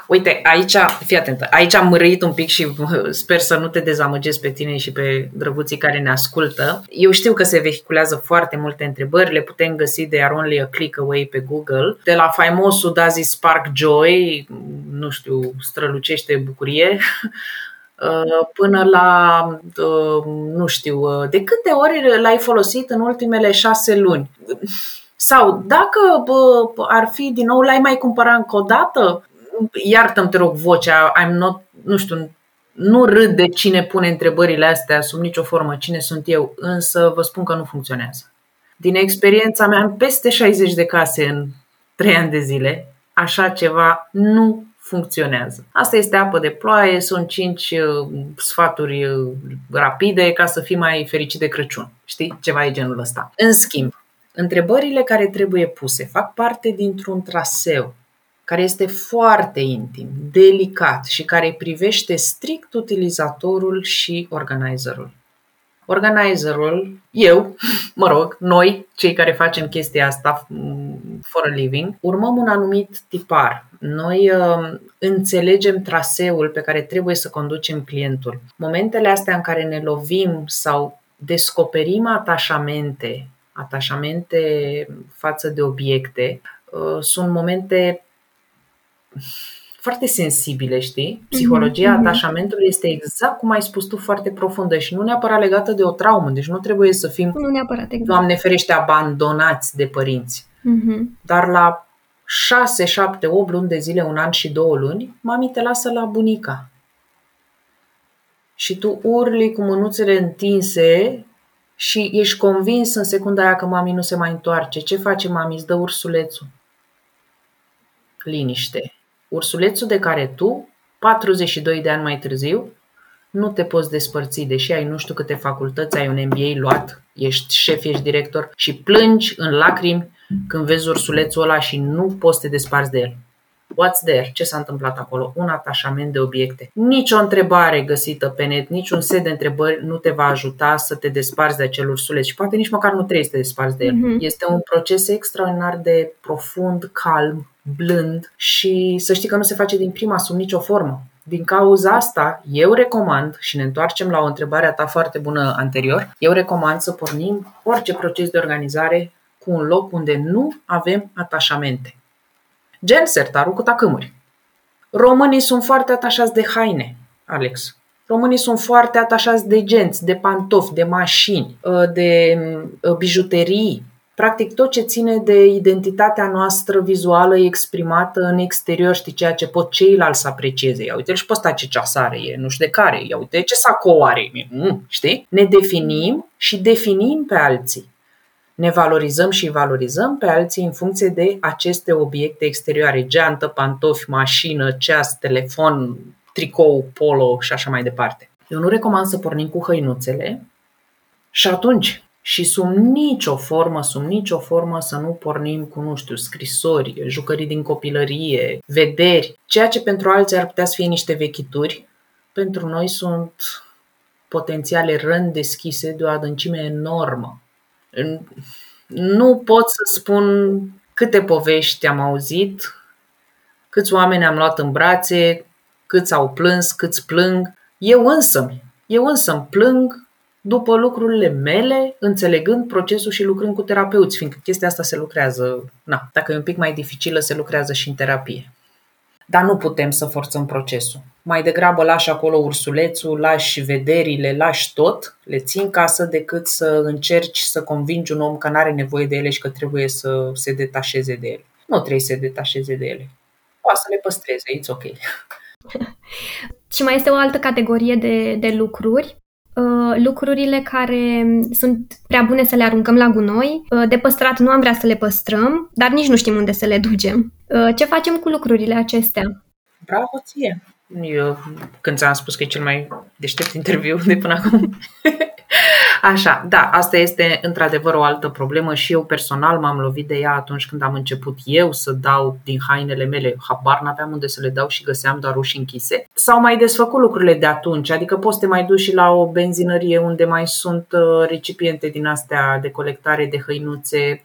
Uite, aici, fii atentă, aici am mărâit un pic și sper să nu te dezamăgesc pe tine și pe drăguții care ne ascultă. Eu știu că se vehiculează foarte multe întrebări, le putem găsi de Are Only a Click Away pe Google. De la faimosul Does it Spark Joy, nu știu, strălucește bucurie, până la, nu știu, de câte ori l-ai folosit în ultimele șase luni? Sau dacă ar fi din nou, l-ai mai cumpărat încă o dată? Iartă-mi, te rog, vocea, I'm not, nu știu, nu râd de cine pune întrebările astea sub nicio formă, cine sunt eu, însă vă spun că nu funcționează. Din experiența mea, am peste 60 de case în 3 ani de zile, așa ceva nu funcționează. Asta este apă de ploaie, sunt 5 uh, sfaturi uh, rapide ca să fii mai fericit de Crăciun. Știi? Ceva e genul ăsta. În schimb, întrebările care trebuie puse fac parte dintr-un traseu care este foarte intim, delicat și care privește strict utilizatorul și organizerul. Organizerul, eu, mă rog, noi, cei care facem chestia asta for a living, urmăm un anumit tipar. Noi uh, înțelegem traseul pe care trebuie să conducem clientul. Momentele astea în care ne lovim sau descoperim atașamente, atașamente față de obiecte, uh, sunt momente foarte sensibile, știi? Mhm, Psihologia mm-hmm. atașamentului este exact cum ai spus tu, foarte profundă și nu neapărat legată de o traumă. Deci nu trebuie să fim, nu neapărat, exact. Doamne ferește, abandonați de părinți. Mm-hmm. Dar la 6, 7, 8 luni de zile, un an și două luni, mami te lasă la bunica. Și tu urli cu mânuțele întinse și ești convins în secunda aia că mami nu se mai întoarce. Ce face mami? Îți dă ursulețul. Liniște. Ursulețul de care tu, 42 de ani mai târziu, nu te poți despărți, deși ai nu știu câte facultăți, ai un MBA luat, ești șef, ești director și plângi în lacrimi când vezi ursulețul ăla și nu poți să te desparți de el. What's there? Ce s-a întâmplat acolo? Un atașament de obiecte. Nici o întrebare găsită pe net, nici un set de întrebări nu te va ajuta să te desparți de acel ursuleț și poate nici măcar nu trebuie să te desparți de el. Mm-hmm. Este un proces extraordinar de profund, calm, blând și să știi că nu se face din prima sub nicio formă. Din cauza asta, eu recomand, și ne întoarcem la o întrebare a ta foarte bună anterior, eu recomand să pornim orice proces de organizare cu un loc unde nu avem atașamente. Gen sertarul cu tacâmuri. Românii sunt foarte atașați de haine, Alex. Românii sunt foarte atașați de genți, de pantofi, de mașini, de uh, bijuterii, practic tot ce ține de identitatea noastră vizuală exprimată în exterior, știi, ceea ce pot ceilalți să aprecieze. Ia uite și pe ăsta ce ceasare e, nu știu de care, ia uite ce sacou are, mm, știi? Ne definim și definim pe alții. Ne valorizăm și valorizăm pe alții în funcție de aceste obiecte exterioare, geantă, pantofi, mașină, ceas, telefon, tricou, polo și așa mai departe. Eu nu recomand să pornim cu hăinuțele și atunci și sub nicio formă, sub nicio formă să nu pornim cu, nu știu, scrisori, jucării din copilărie, vederi, ceea ce pentru alții ar putea să fie niște vechituri, pentru noi sunt potențiale răni deschise de o adâncime enormă. Nu pot să spun câte povești am auzit, câți oameni am luat în brațe, câți au plâns, câți plâng. Eu însă, eu însă plâng după lucrurile mele, înțelegând procesul și lucrând cu terapeuți, fiindcă chestia asta se lucrează, na, dacă e un pic mai dificilă, se lucrează și în terapie. Dar nu putem să forțăm procesul. Mai degrabă lași acolo ursulețul, lași vederile, lași tot, le ții în casă decât să încerci să convingi un om că nu are nevoie de ele și că trebuie să se detașeze de ele. Nu trebuie să se detașeze de ele. Poate să le păstreze, it's ok. și mai este o altă categorie de, de lucruri Uh, lucrurile care sunt prea bune să le aruncăm la gunoi. Uh, de păstrat nu am vrea să le păstrăm, dar nici nu știm unde să le ducem. Uh, ce facem cu lucrurile acestea? Bravo ție! Eu, când ți-am spus că e cel mai deștept interviu de până acum, Așa, da, asta este într-adevăr o altă problemă și eu personal m-am lovit de ea atunci când am început eu să dau din hainele mele, habar n-aveam unde să le dau și găseam doar uși închise. S-au mai desfăcut lucrurile de atunci, adică poți să te mai duci și la o benzinărie unde mai sunt uh, recipiente din astea de colectare de hăinuțe,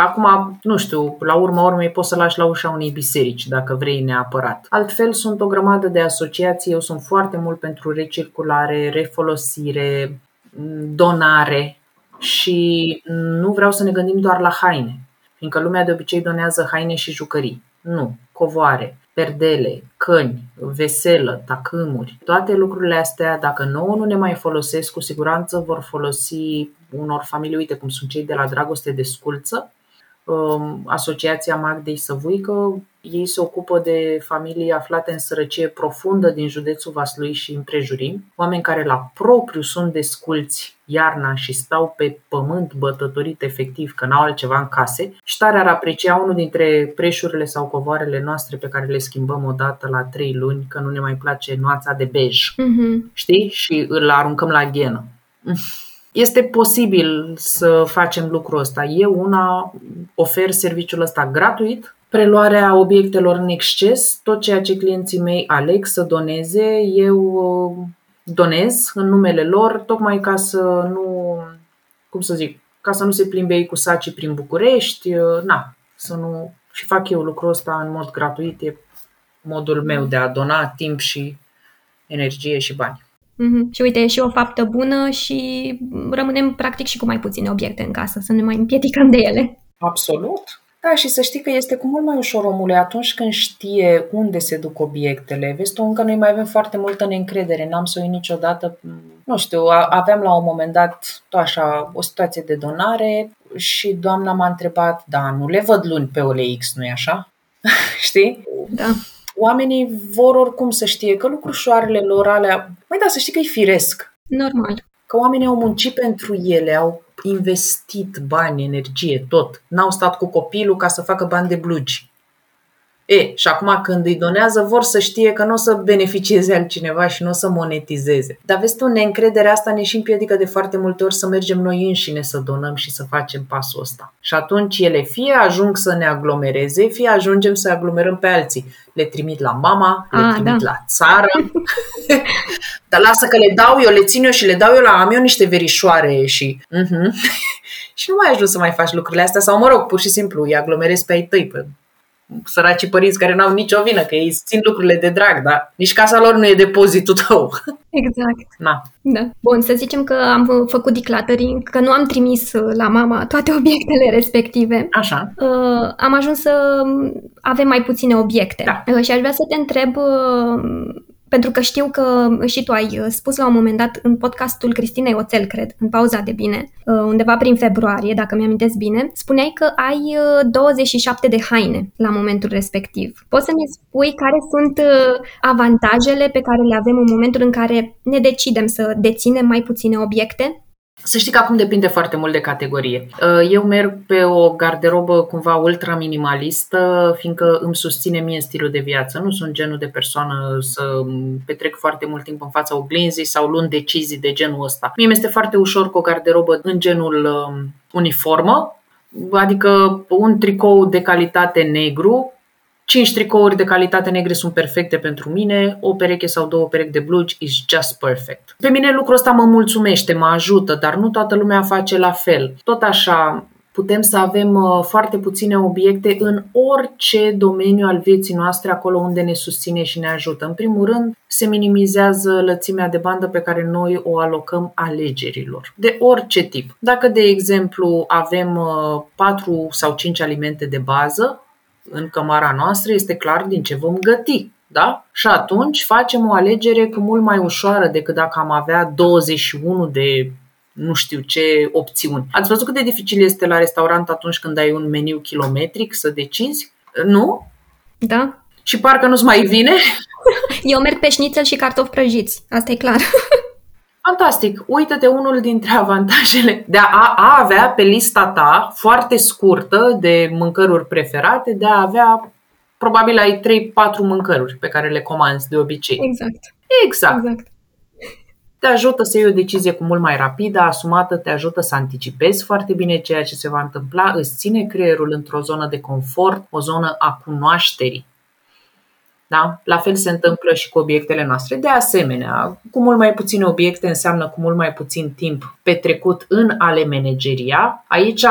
Acum, nu știu, la urma urmei poți să lași la ușa unei biserici dacă vrei neapărat. Altfel sunt o grămadă de asociații, eu sunt foarte mult pentru recirculare, refolosire, donare și nu vreau să ne gândim doar la haine, fiindcă lumea de obicei donează haine și jucării. Nu, covoare, perdele, căni, veselă, tacâmuri, toate lucrurile astea, dacă nouă nu ne mai folosesc, cu siguranță vor folosi unor familii, uite cum sunt cei de la Dragoste de Sculță, Um, Asociația Magdei Săvuică. Ei se ocupă de familii aflate în sărăcie profundă din județul Vaslui și împrejurim, oameni care la propriu sunt desculți iarna și stau pe pământ bătătorit efectiv, că n-au altceva în case și tare ar aprecia unul dintre preșurile sau covoarele noastre pe care le schimbăm o dată la trei luni, că nu ne mai place nuanța de bej. Mm-hmm. Știi? Și îl aruncăm la ghenă. Este posibil să facem lucrul ăsta. Eu una ofer serviciul ăsta gratuit, preluarea obiectelor în exces, tot ceea ce clienții mei aleg să doneze, eu uh, donez în numele lor, tocmai ca să nu, cum să zic, ca să nu se plimbe ei cu saci prin București, uh, na, să nu, și fac eu lucrul ăsta în mod gratuit, e modul meu de a dona timp și energie și bani. Mm-hmm. Și uite, e și o faptă bună și rămânem practic și cu mai puține obiecte în casă, să ne mai împiedicăm de ele. Absolut. Da, și să știi că este cu mult mai ușor omule atunci când știe unde se duc obiectele. Vezi tu, încă noi mai avem foarte multă neîncredere. N-am să o niciodată, nu știu, aveam la un moment dat tot așa o situație de donare și doamna m-a întrebat, da, nu le văd luni pe OLX, nu-i așa? știi? Da oamenii vor oricum să știe că lucrușoarele lor alea, mai da, să știi că e firesc. Normal. că oamenii au muncit pentru ele, au investit bani, energie, tot. N-au stat cu copilul ca să facă bani de blugi. E, și acum când îi donează, vor să știe că nu o să beneficieze altcineva și nu o să monetizeze. Dar vezi tu, neîncrederea asta ne și împiedică de foarte multe ori să mergem noi înșine să donăm și să facem pasul ăsta. Și atunci ele fie ajung să ne aglomereze, fie ajungem să aglomerăm pe alții. Le trimit la mama, le A, trimit da. la țară. Dar lasă că le dau eu, le țin eu și le dau eu la am eu niște verișoare și... Uh-huh. și nu mai ajung să mai faci lucrurile astea sau, mă rog, pur și simplu îi aglomerezi pe ai tăi, pe săracii părinți care n-au nicio vină, că ei țin lucrurile de drag, dar nici casa lor nu e depozitul tău. Exact. Na. Da. Bun, să zicem că am uh, făcut decluttering, că nu am trimis uh, la mama toate obiectele respective. Așa. Uh, am ajuns să avem mai puține obiecte. Da. Uh, și aș vrea să te întreb, uh, pentru că știu că și tu ai uh, spus la un moment dat în podcastul Cristinei Oțel, cred, în pauza de bine, uh, undeva prin februarie, dacă mi-amintesc bine, spuneai că ai uh, 27 de haine la momentul respectiv. Poți să ne spui care sunt uh, avantajele pe care le avem în momentul în care ne decidem să deținem mai puține obiecte? Să știi că acum depinde foarte mult de categorie. Uh, Eu merg pe o garderobă cumva ultra minimalistă, fiindcă îmi susține mie stilul de viață. Nu sunt genul de persoană să petrec foarte mult timp în fața oglinzii sau luând decizii de genul ăsta. Mie mi-este foarte ușor cu o garderobă în genul um, uniformă, adică un tricou de calitate negru, Cinci tricouri de calitate negre sunt perfecte pentru mine, o pereche sau două perechi de blugi is just perfect. Pe mine lucrul ăsta mă mulțumește, mă ajută, dar nu toată lumea face la fel. Tot așa, putem să avem uh, foarte puține obiecte în orice domeniu al vieții noastre, acolo unde ne susține și ne ajută. În primul rând, se minimizează lățimea de bandă pe care noi o alocăm alegerilor, de orice tip. Dacă, de exemplu, avem 4 sau 5 alimente de bază, în cămara noastră este clar din ce vom găti. Da? Și atunci facem o alegere cu mult mai ușoară decât dacă am avea 21 de nu știu ce opțiuni. Ați văzut cât de dificil este la restaurant atunci când ai un meniu kilometric să decizi? Nu? Da? Și parcă nu-ți mai vine? Eu merg pe șnițel și cartofi prăjiți, asta e clar. Fantastic! Uită-te unul dintre avantajele de a, a avea pe lista ta foarte scurtă de mâncăruri preferate, de a avea probabil ai 3-4 mâncăruri pe care le comanzi de obicei. Exact. Exact. exact. Te ajută să iei o decizie cu mult mai rapidă, asumată, te ajută să anticipezi foarte bine ceea ce se va întâmpla, îți ține creierul într-o zonă de confort, o zonă a cunoașterii. Da? La fel se întâmplă și cu obiectele noastre. De asemenea, cu mult mai puține obiecte înseamnă cu mult mai puțin timp petrecut în ale manageria. Aici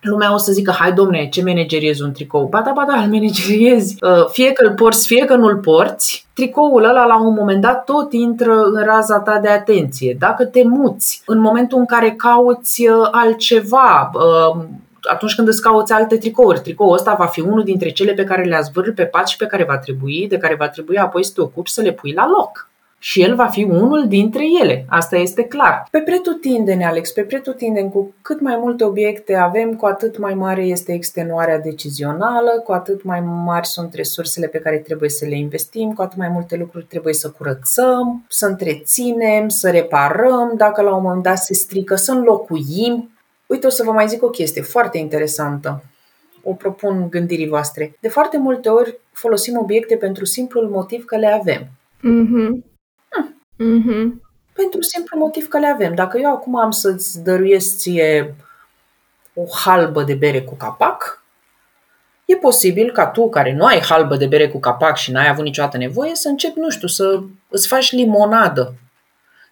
lumea o să zică, hai domne, ce manageriezi un tricou? Ba da, ba da, îl manageriezi. Fie că îl porți, fie că nu-l porți, tricoul ăla la un moment dat tot intră în raza ta de atenție. Dacă te muți, în momentul în care cauți altceva, atunci când îți cauți alte tricouri. Tricoul ăsta va fi unul dintre cele pe care le-ați vârli pe pat și pe care va trebui, de care va trebui apoi să te ocupi să le pui la loc. Și el va fi unul dintre ele. Asta este clar. Pe pretutindeni, Alex, pe pretutindeni, cu cât mai multe obiecte avem, cu atât mai mare este extenuarea decizională, cu atât mai mari sunt resursele pe care trebuie să le investim, cu atât mai multe lucruri trebuie să curățăm, să întreținem, să reparăm, dacă la un moment dat se strică, să înlocuim. Uite, o să vă mai zic o chestie foarte interesantă. O propun gândirii voastre. De foarte multe ori folosim obiecte pentru simplul motiv că le avem. Mm-hmm. Mm-hmm. Pentru simplu motiv că le avem. Dacă eu acum am să-ți dăruiesc ție o halbă de bere cu capac, e posibil ca tu, care nu ai halbă de bere cu capac și n-ai avut niciodată nevoie, să începi, nu știu, să îți faci limonadă,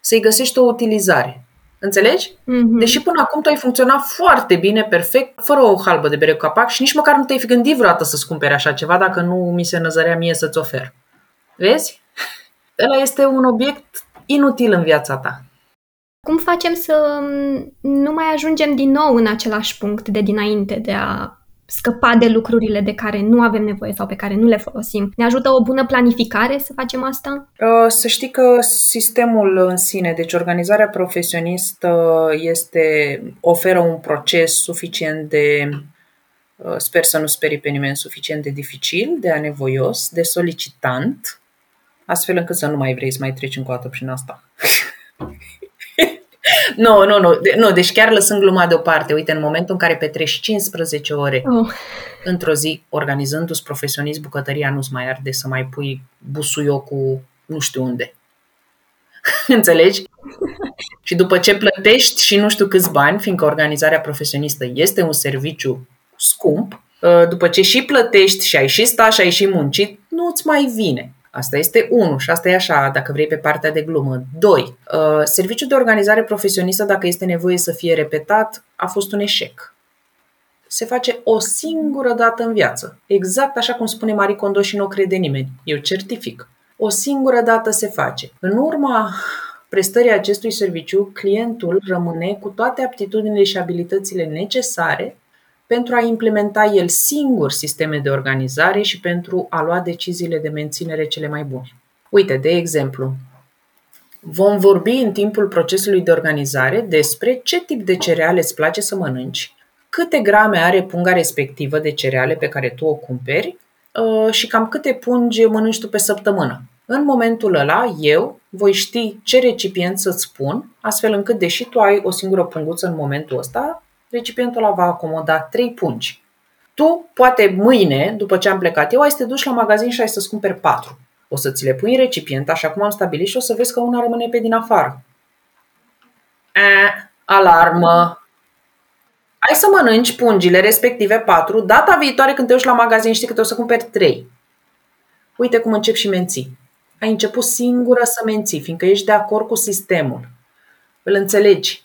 să-i găsești o utilizare. Înțelegi? Mm-hmm. Deși până acum tu ai funcționat foarte bine, perfect, fără o halbă de bere cu capac și nici măcar nu te-ai fi gândit vreodată să-ți cumperi așa ceva dacă nu mi se năzărea mie să-ți ofer. Vezi? Ăla este un obiect inutil în viața ta. Cum facem să nu mai ajungem din nou în același punct de dinainte, de a scăpa de lucrurile de care nu avem nevoie sau pe care nu le folosim. Ne ajută o bună planificare să facem asta? Să știi că sistemul în sine, deci organizarea profesionistă este, oferă un proces suficient de, sper să nu sperii pe nimeni, suficient de dificil, de anevoios, de solicitant, astfel încât să nu mai vrei să mai treci încă o dată prin asta. nu, nu, nu, nu, deci chiar lăsând gluma deoparte, uite, în momentul în care petreci 15 ore oh. într-o zi organizându-ți profesionist bucătăria, nu-ți mai arde să mai pui busuiocul nu știu unde. Înțelegi? și după ce plătești și nu știu câți bani, fiindcă organizarea profesionistă este un serviciu scump, ă, după ce și plătești și ai și stat și ai și muncit, nu-ți mai vine. Asta este unul și asta e așa, dacă vrei, pe partea de glumă. Doi, ă, serviciul de organizare profesionistă, dacă este nevoie să fie repetat, a fost un eșec. Se face o singură dată în viață. Exact așa cum spune Marie Kondo și nu o crede nimeni. Eu certific. O singură dată se face. În urma prestării acestui serviciu, clientul rămâne cu toate aptitudinile și abilitățile necesare pentru a implementa el singur sisteme de organizare și pentru a lua deciziile de menținere cele mai bune. Uite, de exemplu, vom vorbi în timpul procesului de organizare despre ce tip de cereale îți place să mănânci, câte grame are punga respectivă de cereale pe care tu o cumperi uh, și cam câte pungi mănânci tu pe săptămână. În momentul ăla, eu voi ști ce recipient să-ți pun, astfel încât, deși tu ai o singură punguță în momentul ăsta, recipientul ăla va acomoda trei pungi. Tu, poate mâine, după ce am plecat eu, ai să te duci la magazin și ai să-ți cumperi patru. O să ți le pui în recipient, așa cum am stabilit, și o să vezi că una rămâne pe din afară. A, alarmă! Ai să mănânci pungile respective patru, data viitoare când te duci la magazin știi că te o să cumperi trei. Uite cum încep și menții. Ai început singură să menții, fiindcă ești de acord cu sistemul. Îl înțelegi.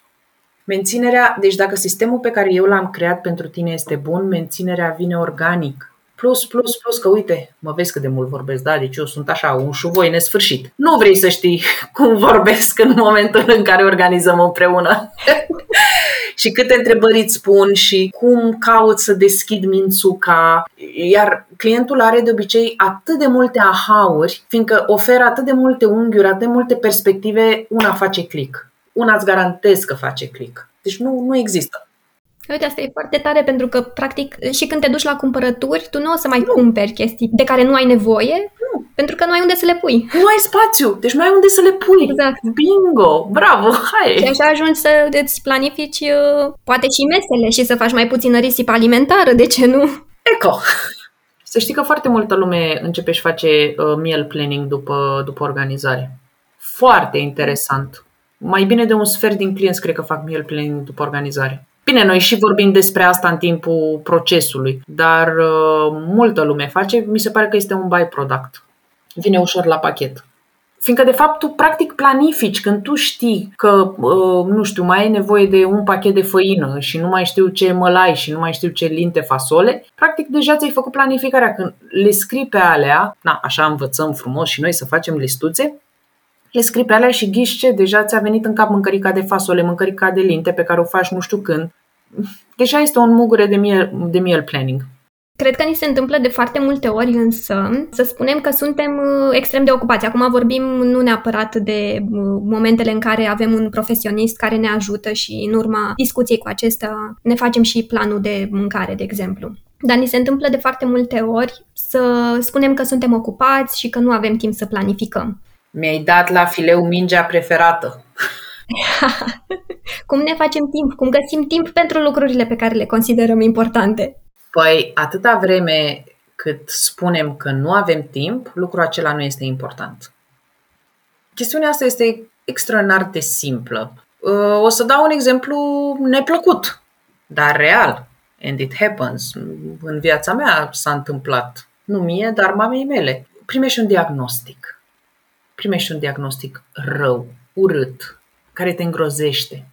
Menținerea, deci dacă sistemul pe care eu l-am creat pentru tine este bun, menținerea vine organic. Plus, plus, plus, că uite, mă vezi cât de mult vorbesc, da? Deci eu sunt așa, un șuvoi nesfârșit. Nu vrei să știi cum vorbesc în momentul în care organizăm împreună. și câte întrebări îți spun și cum caut să deschid mințuca. Iar clientul are de obicei atât de multe ahauri, fiindcă oferă atât de multe unghiuri, atât de multe perspective, una face click. Una îți garantez că face click. Deci nu, nu există. Uite, asta e foarte tare pentru că, practic, și când te duci la cumpărături, tu nu o să mai nu. cumperi chestii de care nu ai nevoie, nu. pentru că nu ai unde să le pui. Nu ai spațiu, deci nu ai unde să le pui. Exact. Bingo! Bravo! Hai! Și așa ajungi să îți planifici uh, poate și mesele și să faci mai puțină risipă alimentară, de ce nu? Eco! Să știi că foarte multă lume începe și face uh, meal planning după, după organizare. Foarte interesant. Mai bine de un sfert din clienți cred că fac meal planning după organizare. Bine, noi și vorbim despre asta în timpul procesului, dar uh, multă lume face, mi se pare că este un byproduct. Vine ușor la pachet. Fiindcă, de fapt, tu practic planifici când tu știi că, uh, nu știu, mai ai nevoie de un pachet de făină și nu mai știu ce mălai și nu mai știu ce linte fasole, practic deja ți-ai făcut planificarea. Când le scrii pe alea, na, așa învățăm frumos și noi să facem listuțe, le scrii pe alea și ghiși ce, deja ți-a venit în cap mâncărica de fasole, mâncărica de linte pe care o faci nu știu când. Deja este un mugure de miel, de miel planning. Cred că ni se întâmplă de foarte multe ori însă să spunem că suntem uh, extrem de ocupați. Acum vorbim nu neapărat de uh, momentele în care avem un profesionist care ne ajută și în urma discuției cu acesta ne facem și planul de mâncare, de exemplu. Dar ni se întâmplă de foarte multe ori să spunem că suntem ocupați și că nu avem timp să planificăm. Mi-ai dat la fileu mingea preferată. cum ne facem timp? Cum găsim timp pentru lucrurile pe care le considerăm importante? Păi, atâta vreme cât spunem că nu avem timp, lucrul acela nu este important. Chestiunea asta este extraordinar de simplă. Uh, o să dau un exemplu neplăcut, dar real. And it happens. În viața mea s-a întâmplat. Nu mie, dar mamei mele. Primești un diagnostic primești un diagnostic rău, urât, care te îngrozește.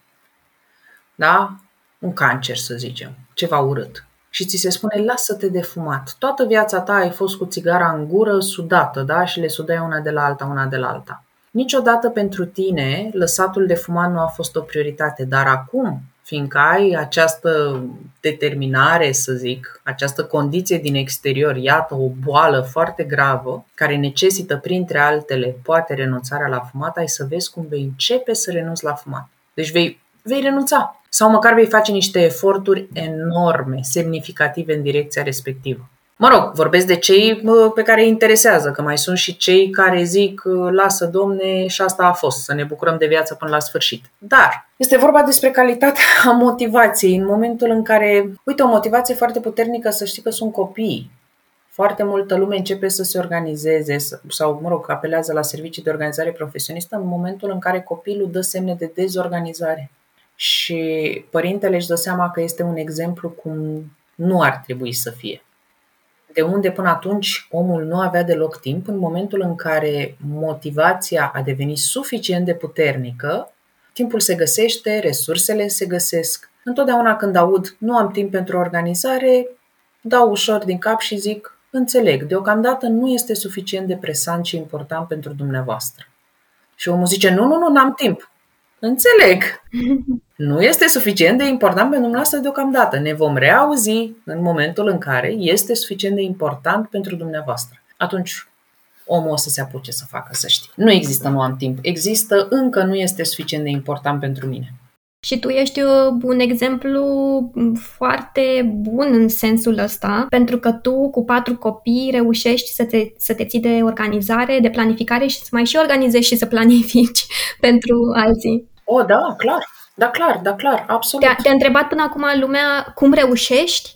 Da? Un cancer, să zicem, ceva urât. Și ți se spune, lasă-te de fumat. Toată viața ta ai fost cu țigara în gură, sudată, da? Și le sudai una de la alta, una de la alta. Niciodată pentru tine lăsatul de fumat nu a fost o prioritate, dar acum fiindcă ai această determinare, să zic, această condiție din exterior, iată, o boală foarte gravă, care necesită, printre altele, poate renunțarea la fumat, ai să vezi cum vei începe să renunți la fumat. Deci vei, vei renunța. Sau măcar vei face niște eforturi enorme, semnificative în direcția respectivă. Mă rog, vorbesc de cei pe care îi interesează, că mai sunt și cei care zic, lasă domne și asta a fost, să ne bucurăm de viață până la sfârșit. Dar este vorba despre calitatea motivației în momentul în care, uite, o motivație foarte puternică să știi că sunt copii. Foarte multă lume începe să se organizeze sau, mă rog, apelează la servicii de organizare profesionistă în momentul în care copilul dă semne de dezorganizare. Și părintele își dă seama că este un exemplu cum nu ar trebui să fie de unde până atunci omul nu avea deloc timp, în momentul în care motivația a devenit suficient de puternică, timpul se găsește, resursele se găsesc. Întotdeauna când aud nu am timp pentru organizare, dau ușor din cap și zic înțeleg, deocamdată nu este suficient de presant și important pentru dumneavoastră. Și omul zice, nu, nu, nu, n-am timp. Înțeleg. Nu este suficient de important pentru dumneavoastră deocamdată. Ne vom reauzi în momentul în care este suficient de important pentru dumneavoastră. Atunci omul o să se apuce să facă, să știi. Nu există nu am timp. Există încă nu este suficient de important pentru mine. Și tu ești uh, un exemplu foarte bun în sensul ăsta, pentru că tu cu patru copii reușești să te, să te ții de organizare, de planificare și să mai și organizezi și să planifici pentru alții. O, da, clar. Da, clar, da, clar, absolut. Te-a, te-a întrebat până acum lumea cum reușești?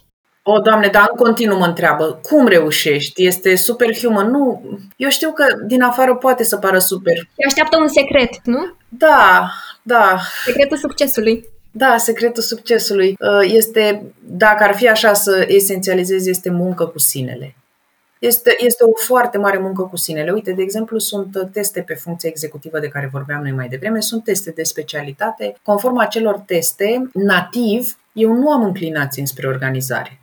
O, Doamne, dar în continuu mă întreabă, cum reușești? Este superhuman? Nu, eu știu că din afară poate să pară super. Te așteaptă un secret, nu? Da, da. Secretul succesului. Da, secretul succesului uh, este, dacă ar fi așa să esențializezi, este muncă cu sinele. Este, este o foarte mare muncă cu sinele. Uite, de exemplu, sunt teste pe funcție executivă de care vorbeam noi mai devreme, sunt teste de specialitate. Conform acelor teste, nativ, eu nu am înclinații înspre organizare.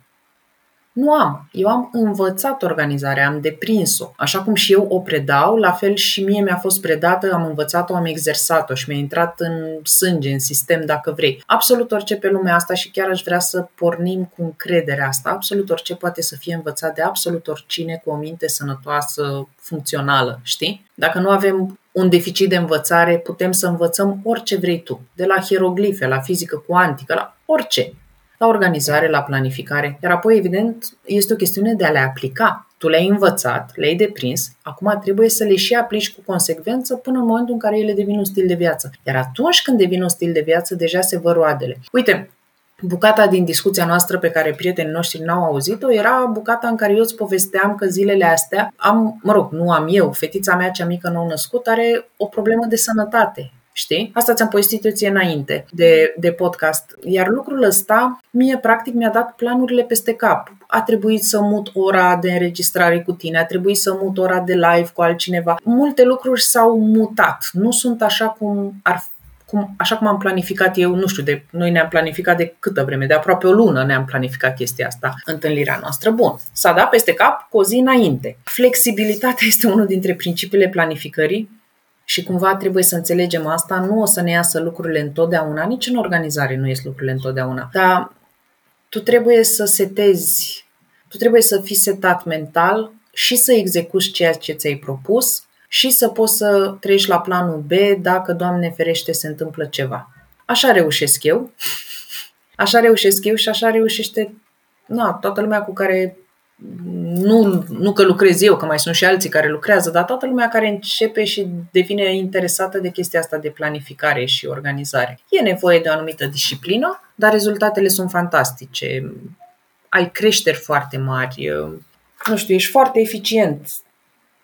Nu am. Eu am învățat organizarea, am deprins-o. Așa cum și eu o predau, la fel și mie mi-a fost predată, am învățat-o, am exersat-o și mi-a intrat în sânge, în sistem, dacă vrei. Absolut orice pe lumea asta și chiar aș vrea să pornim cu încrederea asta. Absolut orice poate să fie învățat de absolut oricine cu o minte sănătoasă, funcțională, știi? Dacă nu avem un deficit de învățare, putem să învățăm orice vrei tu. De la hieroglife, la fizică cuantică, la orice la organizare, la planificare. Iar apoi, evident, este o chestiune de a le aplica. Tu le-ai învățat, le-ai deprins, acum trebuie să le și aplici cu consecvență până în momentul în care ele devin un stil de viață. Iar atunci când devin un stil de viață, deja se văd roadele. Uite, Bucata din discuția noastră pe care prietenii noștri n-au auzit-o era bucata în care eu îți povesteam că zilele astea am, mă rog, nu am eu, fetița mea cea mică nou născut are o problemă de sănătate. Știi? Asta ți-am povestit eu ție înainte de, de podcast. Iar lucrul ăsta, mie practic mi-a dat planurile peste cap. A trebuit să mut ora de înregistrare cu tine, a trebuit să mut ora de live cu altcineva. Multe lucruri s-au mutat. Nu sunt așa cum ar cum, așa cum am planificat eu, nu știu, de, noi ne-am planificat de câtă vreme, de aproape o lună ne-am planificat chestia asta, întâlnirea noastră. Bun, s-a dat peste cap cu o zi înainte. Flexibilitatea este unul dintre principiile planificării și cumva trebuie să înțelegem asta, nu o să ne iasă lucrurile întotdeauna, nici în organizare nu ies lucrurile întotdeauna, dar tu trebuie să setezi, tu trebuie să fii setat mental și să execuți ceea ce ți-ai propus și să poți să treci la planul B dacă, Doamne ferește, se întâmplă ceva. Așa reușesc eu, așa reușesc eu și așa reușește na, toată lumea cu care nu, nu că lucrez eu, că mai sunt și alții care lucrează, dar toată lumea care începe și devine interesată de chestia asta de planificare și organizare. E nevoie de o anumită disciplină, dar rezultatele sunt fantastice. Ai creșteri foarte mari, nu știu, ești foarte eficient,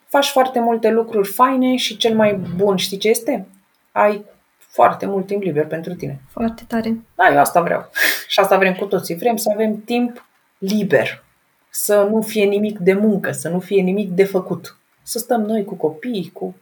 faci foarte multe lucruri faine și cel mai bun, știi ce este? Ai foarte mult timp liber pentru tine. Foarte tare. Da, eu asta vreau. și asta vrem cu toții. Vrem să avem timp liber să nu fie nimic de muncă, să nu fie nimic de făcut. Să stăm noi cu copiii, cu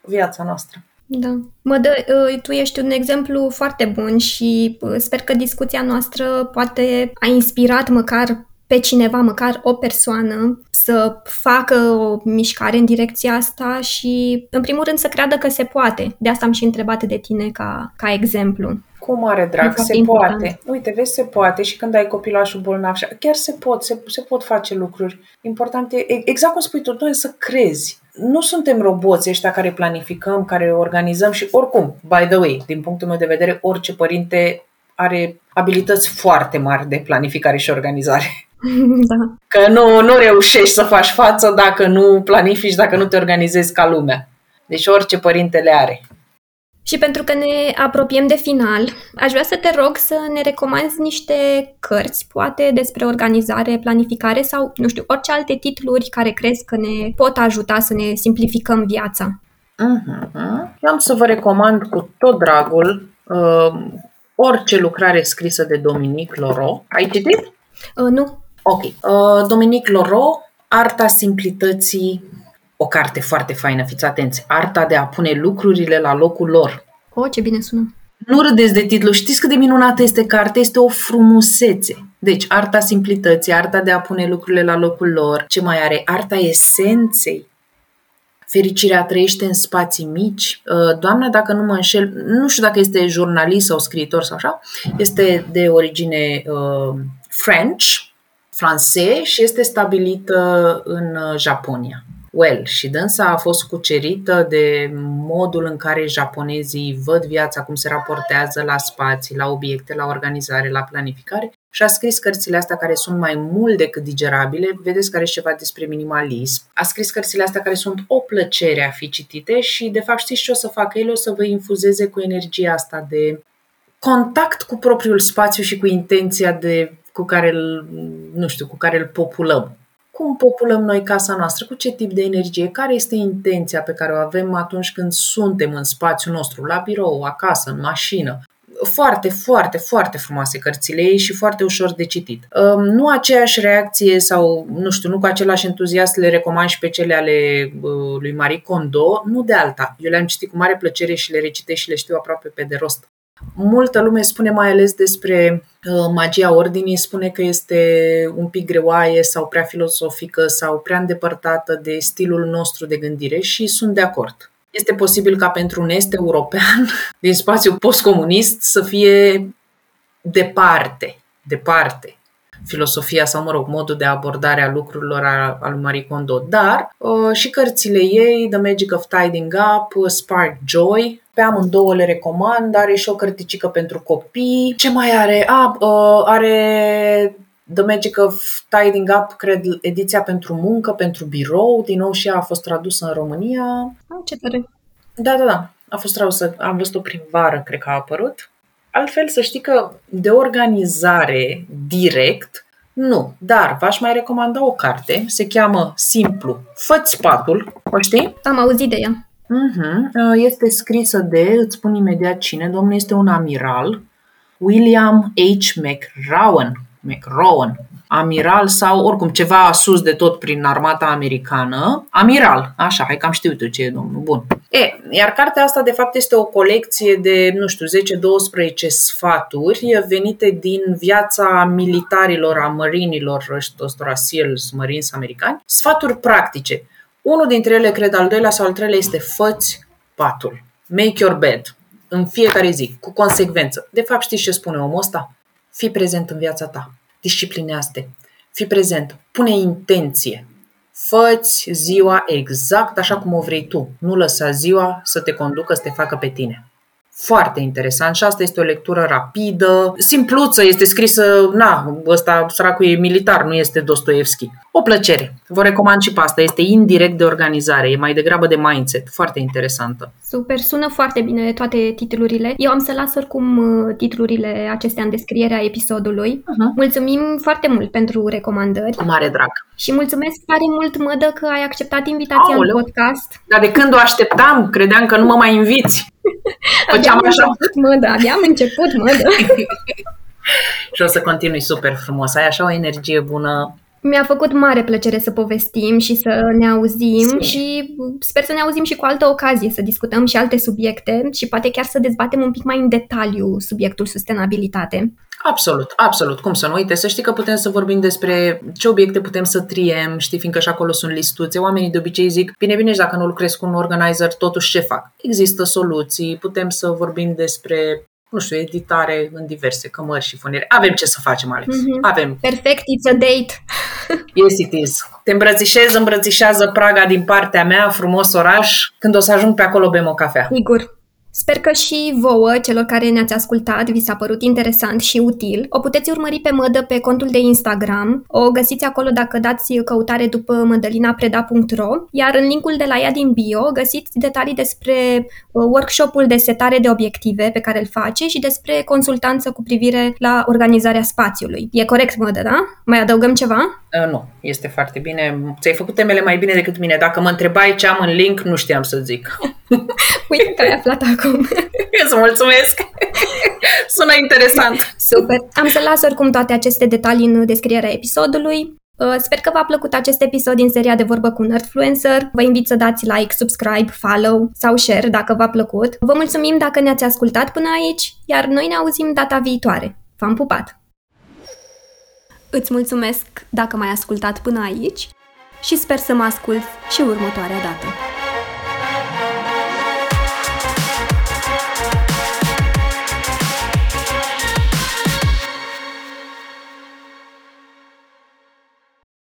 viața noastră. Da. Mă dă, uh, tu ești un exemplu foarte bun și uh, sper că discuția noastră poate a inspirat măcar pe cineva, măcar o persoană, să facă o mișcare în direcția asta și, în primul rând, să creadă că se poate. De asta am și întrebat de tine ca, ca exemplu. Cu mare drag, se important. poate. Uite, vezi, se poate și când ai copilașul bolnav, chiar se pot, se, se pot face lucruri. Important e, exact cum spui tu, noi să crezi. Nu suntem roboți ăștia care planificăm, care organizăm și oricum, by the way, din punctul meu de vedere, orice părinte are abilități foarte mari de planificare și organizare. da. Că nu, nu reușești să faci față dacă nu planifici, dacă nu te organizezi ca lumea. Deci orice părinte le are. Și pentru că ne apropiem de final, aș vrea să te rog să ne recomanzi niște cărți, poate despre organizare, planificare sau, nu știu, orice alte titluri care crezi că ne pot ajuta să ne simplificăm viața. Uh-huh. Eu am să vă recomand cu tot dragul uh, orice lucrare scrisă de Dominic Loro. Ai citit? Uh, nu. Ok. Uh, Dominic Loro, Arta simplității o carte foarte faină, fiți atenți. Arta de a pune lucrurile la locul lor. O, oh, ce bine sună! Nu râdeți de titlu, știți cât de minunată este cartea? Este o frumusețe. Deci, arta simplității, arta de a pune lucrurile la locul lor. Ce mai are? Arta esenței. Fericirea trăiește în spații mici. Uh, doamna, dacă nu mă înșel, nu știu dacă este jurnalist sau scriitor sau așa, este de origine uh, French, francez și este stabilită în uh, Japonia well și dânsa a fost cucerită de modul în care japonezii văd viața, cum se raportează la spații, la obiecte, la organizare, la planificare și a scris cărțile astea care sunt mai mult decât digerabile. Vedeți care e ceva despre minimalism. A scris cărțile astea care sunt o plăcere a fi citite și, de fapt, știți ce o să facă el? O să vă infuzeze cu energia asta de contact cu propriul spațiu și cu intenția de, cu care îl, nu știu, cu care îl populăm cum populăm noi casa noastră, cu ce tip de energie, care este intenția pe care o avem atunci când suntem în spațiul nostru, la birou, acasă, în mașină. Foarte, foarte, foarte frumoase cărțile ei și foarte ușor de citit. Nu aceeași reacție sau, nu știu, nu cu același entuziasm le recomand și pe cele ale lui Marie Kondo, nu de alta. Eu le-am citit cu mare plăcere și le recitesc și le știu aproape pe de rost. Multă lume spune mai ales despre uh, magia ordinii, spune că este un pic greoaie sau prea filosofică sau prea îndepărtată de stilul nostru de gândire și sunt de acord. Este posibil ca pentru un est european din spațiul postcomunist să fie departe, departe filosofia sau, mă rog, modul de abordare a lucrurilor al lui Marie Kondo, dar uh, și cărțile ei, The Magic of Tidying Up, Spark Joy, pe amândouă le recomand, are și o cărticică pentru copii. Ce mai are? A, uh, are The Magic of Tidying Up, cred, ediția pentru muncă, pentru birou, din nou și ea a fost tradusă în România. Ah, ce tare! Da, da, da. A fost tradusă, am văzut-o prin vară, cred că a apărut. Altfel, să știi că de organizare direct, nu, dar v-aș mai recomanda o carte, se cheamă simplu Fă-ți patul, o știi? Am auzit de ea. Uh-huh. Este scrisă de, îți spun imediat cine, domnul este un amiral, William H. McRowan. McRowan amiral sau oricum ceva sus de tot prin armata americană. Amiral, așa, hai că am știut eu ce e domnul. Bun. E, iar cartea asta de fapt este o colecție de, nu știu, 10-12 sfaturi venite din viața militarilor, a mărinilor, ăstora SEALs, Marines americani, sfaturi practice. Unul dintre ele, cred, al doilea sau al treilea este făți patul. Make your bed. În fiecare zi, cu consecvență. De fapt, știți ce spune omul ăsta? Fii prezent în viața ta. Disciplinează-te, fii prezent, pune intenție, făți ziua exact așa cum o vrei tu, nu lăsa ziua să te conducă, să te facă pe tine. Foarte interesant și asta este o lectură rapidă, simpluță, este scrisă, na, ăsta săracul e militar, nu este Dostoevski. O plăcere. Vă recomand și pe asta, este indirect de organizare, e mai degrabă de mindset, foarte interesantă. Super, sună foarte bine toate titlurile. Eu am să las oricum uh, titlurile acestea în descrierea episodului. Uh-huh. Mulțumim foarte mult pentru recomandări. Cu mare drag. Și mulțumesc tare mult, Mădă, că ai acceptat invitația Aoleu. în podcast. Dar de când o așteptam, credeam că nu mă mai inviți. Făceam așa. Început, mădă, abia am început, mădă. și o să continui super frumos. Ai așa o energie bună. Mi-a făcut mare plăcere să povestim și să ne auzim Sim. și sper să ne auzim și cu altă ocazie, să discutăm și alte subiecte și poate chiar să dezbatem un pic mai în detaliu subiectul sustenabilitate. Absolut, absolut. Cum să nu uite? Să știi că putem să vorbim despre ce obiecte putem să triem, știi, fiindcă și acolo sunt listuțe. Oamenii de obicei zic, bine, bine, și dacă nu lucrezi cu un organizer, totuși ce fac? Există soluții, putem să vorbim despre nu știu, editare în diverse cămări și funiere. Avem ce să facem, Alex. Mm-hmm. Avem. Perfect, it's a date. yes, it is. Te îmbrățișez, îmbrățișează Praga din partea mea, frumos oraș. Când o să ajung pe acolo, bem o cafea. Sigur. Sper că și vouă, celor care ne-ați ascultat, vi s-a părut interesant și util. O puteți urmări pe Mădă pe contul de Instagram. O găsiți acolo dacă dați căutare după mădălinapreda.ro iar în linkul de la ea din bio găsiți detalii despre uh, workshopul de setare de obiective pe care îl face și despre consultanță cu privire la organizarea spațiului. E corect, Mădă, da? Mai adăugăm ceva? Uh, nu, este foarte bine. Ți-ai făcut temele mai bine decât mine. Dacă mă întrebai ce am în link, nu știam să zic. Uite că ai aflat acum. Eu să mulțumesc! Sună interesant! Super! Am să las oricum toate aceste detalii în descrierea episodului. Uh, sper că v-a plăcut acest episod din seria de vorbă cu un Nerdfluencer. Vă invit să dați like, subscribe, follow sau share dacă v-a plăcut. Vă mulțumim dacă ne-ați ascultat până aici, iar noi ne auzim data viitoare. V-am pupat! Îți mulțumesc dacă m-ai ascultat până aici și sper să mă ascult și următoarea dată.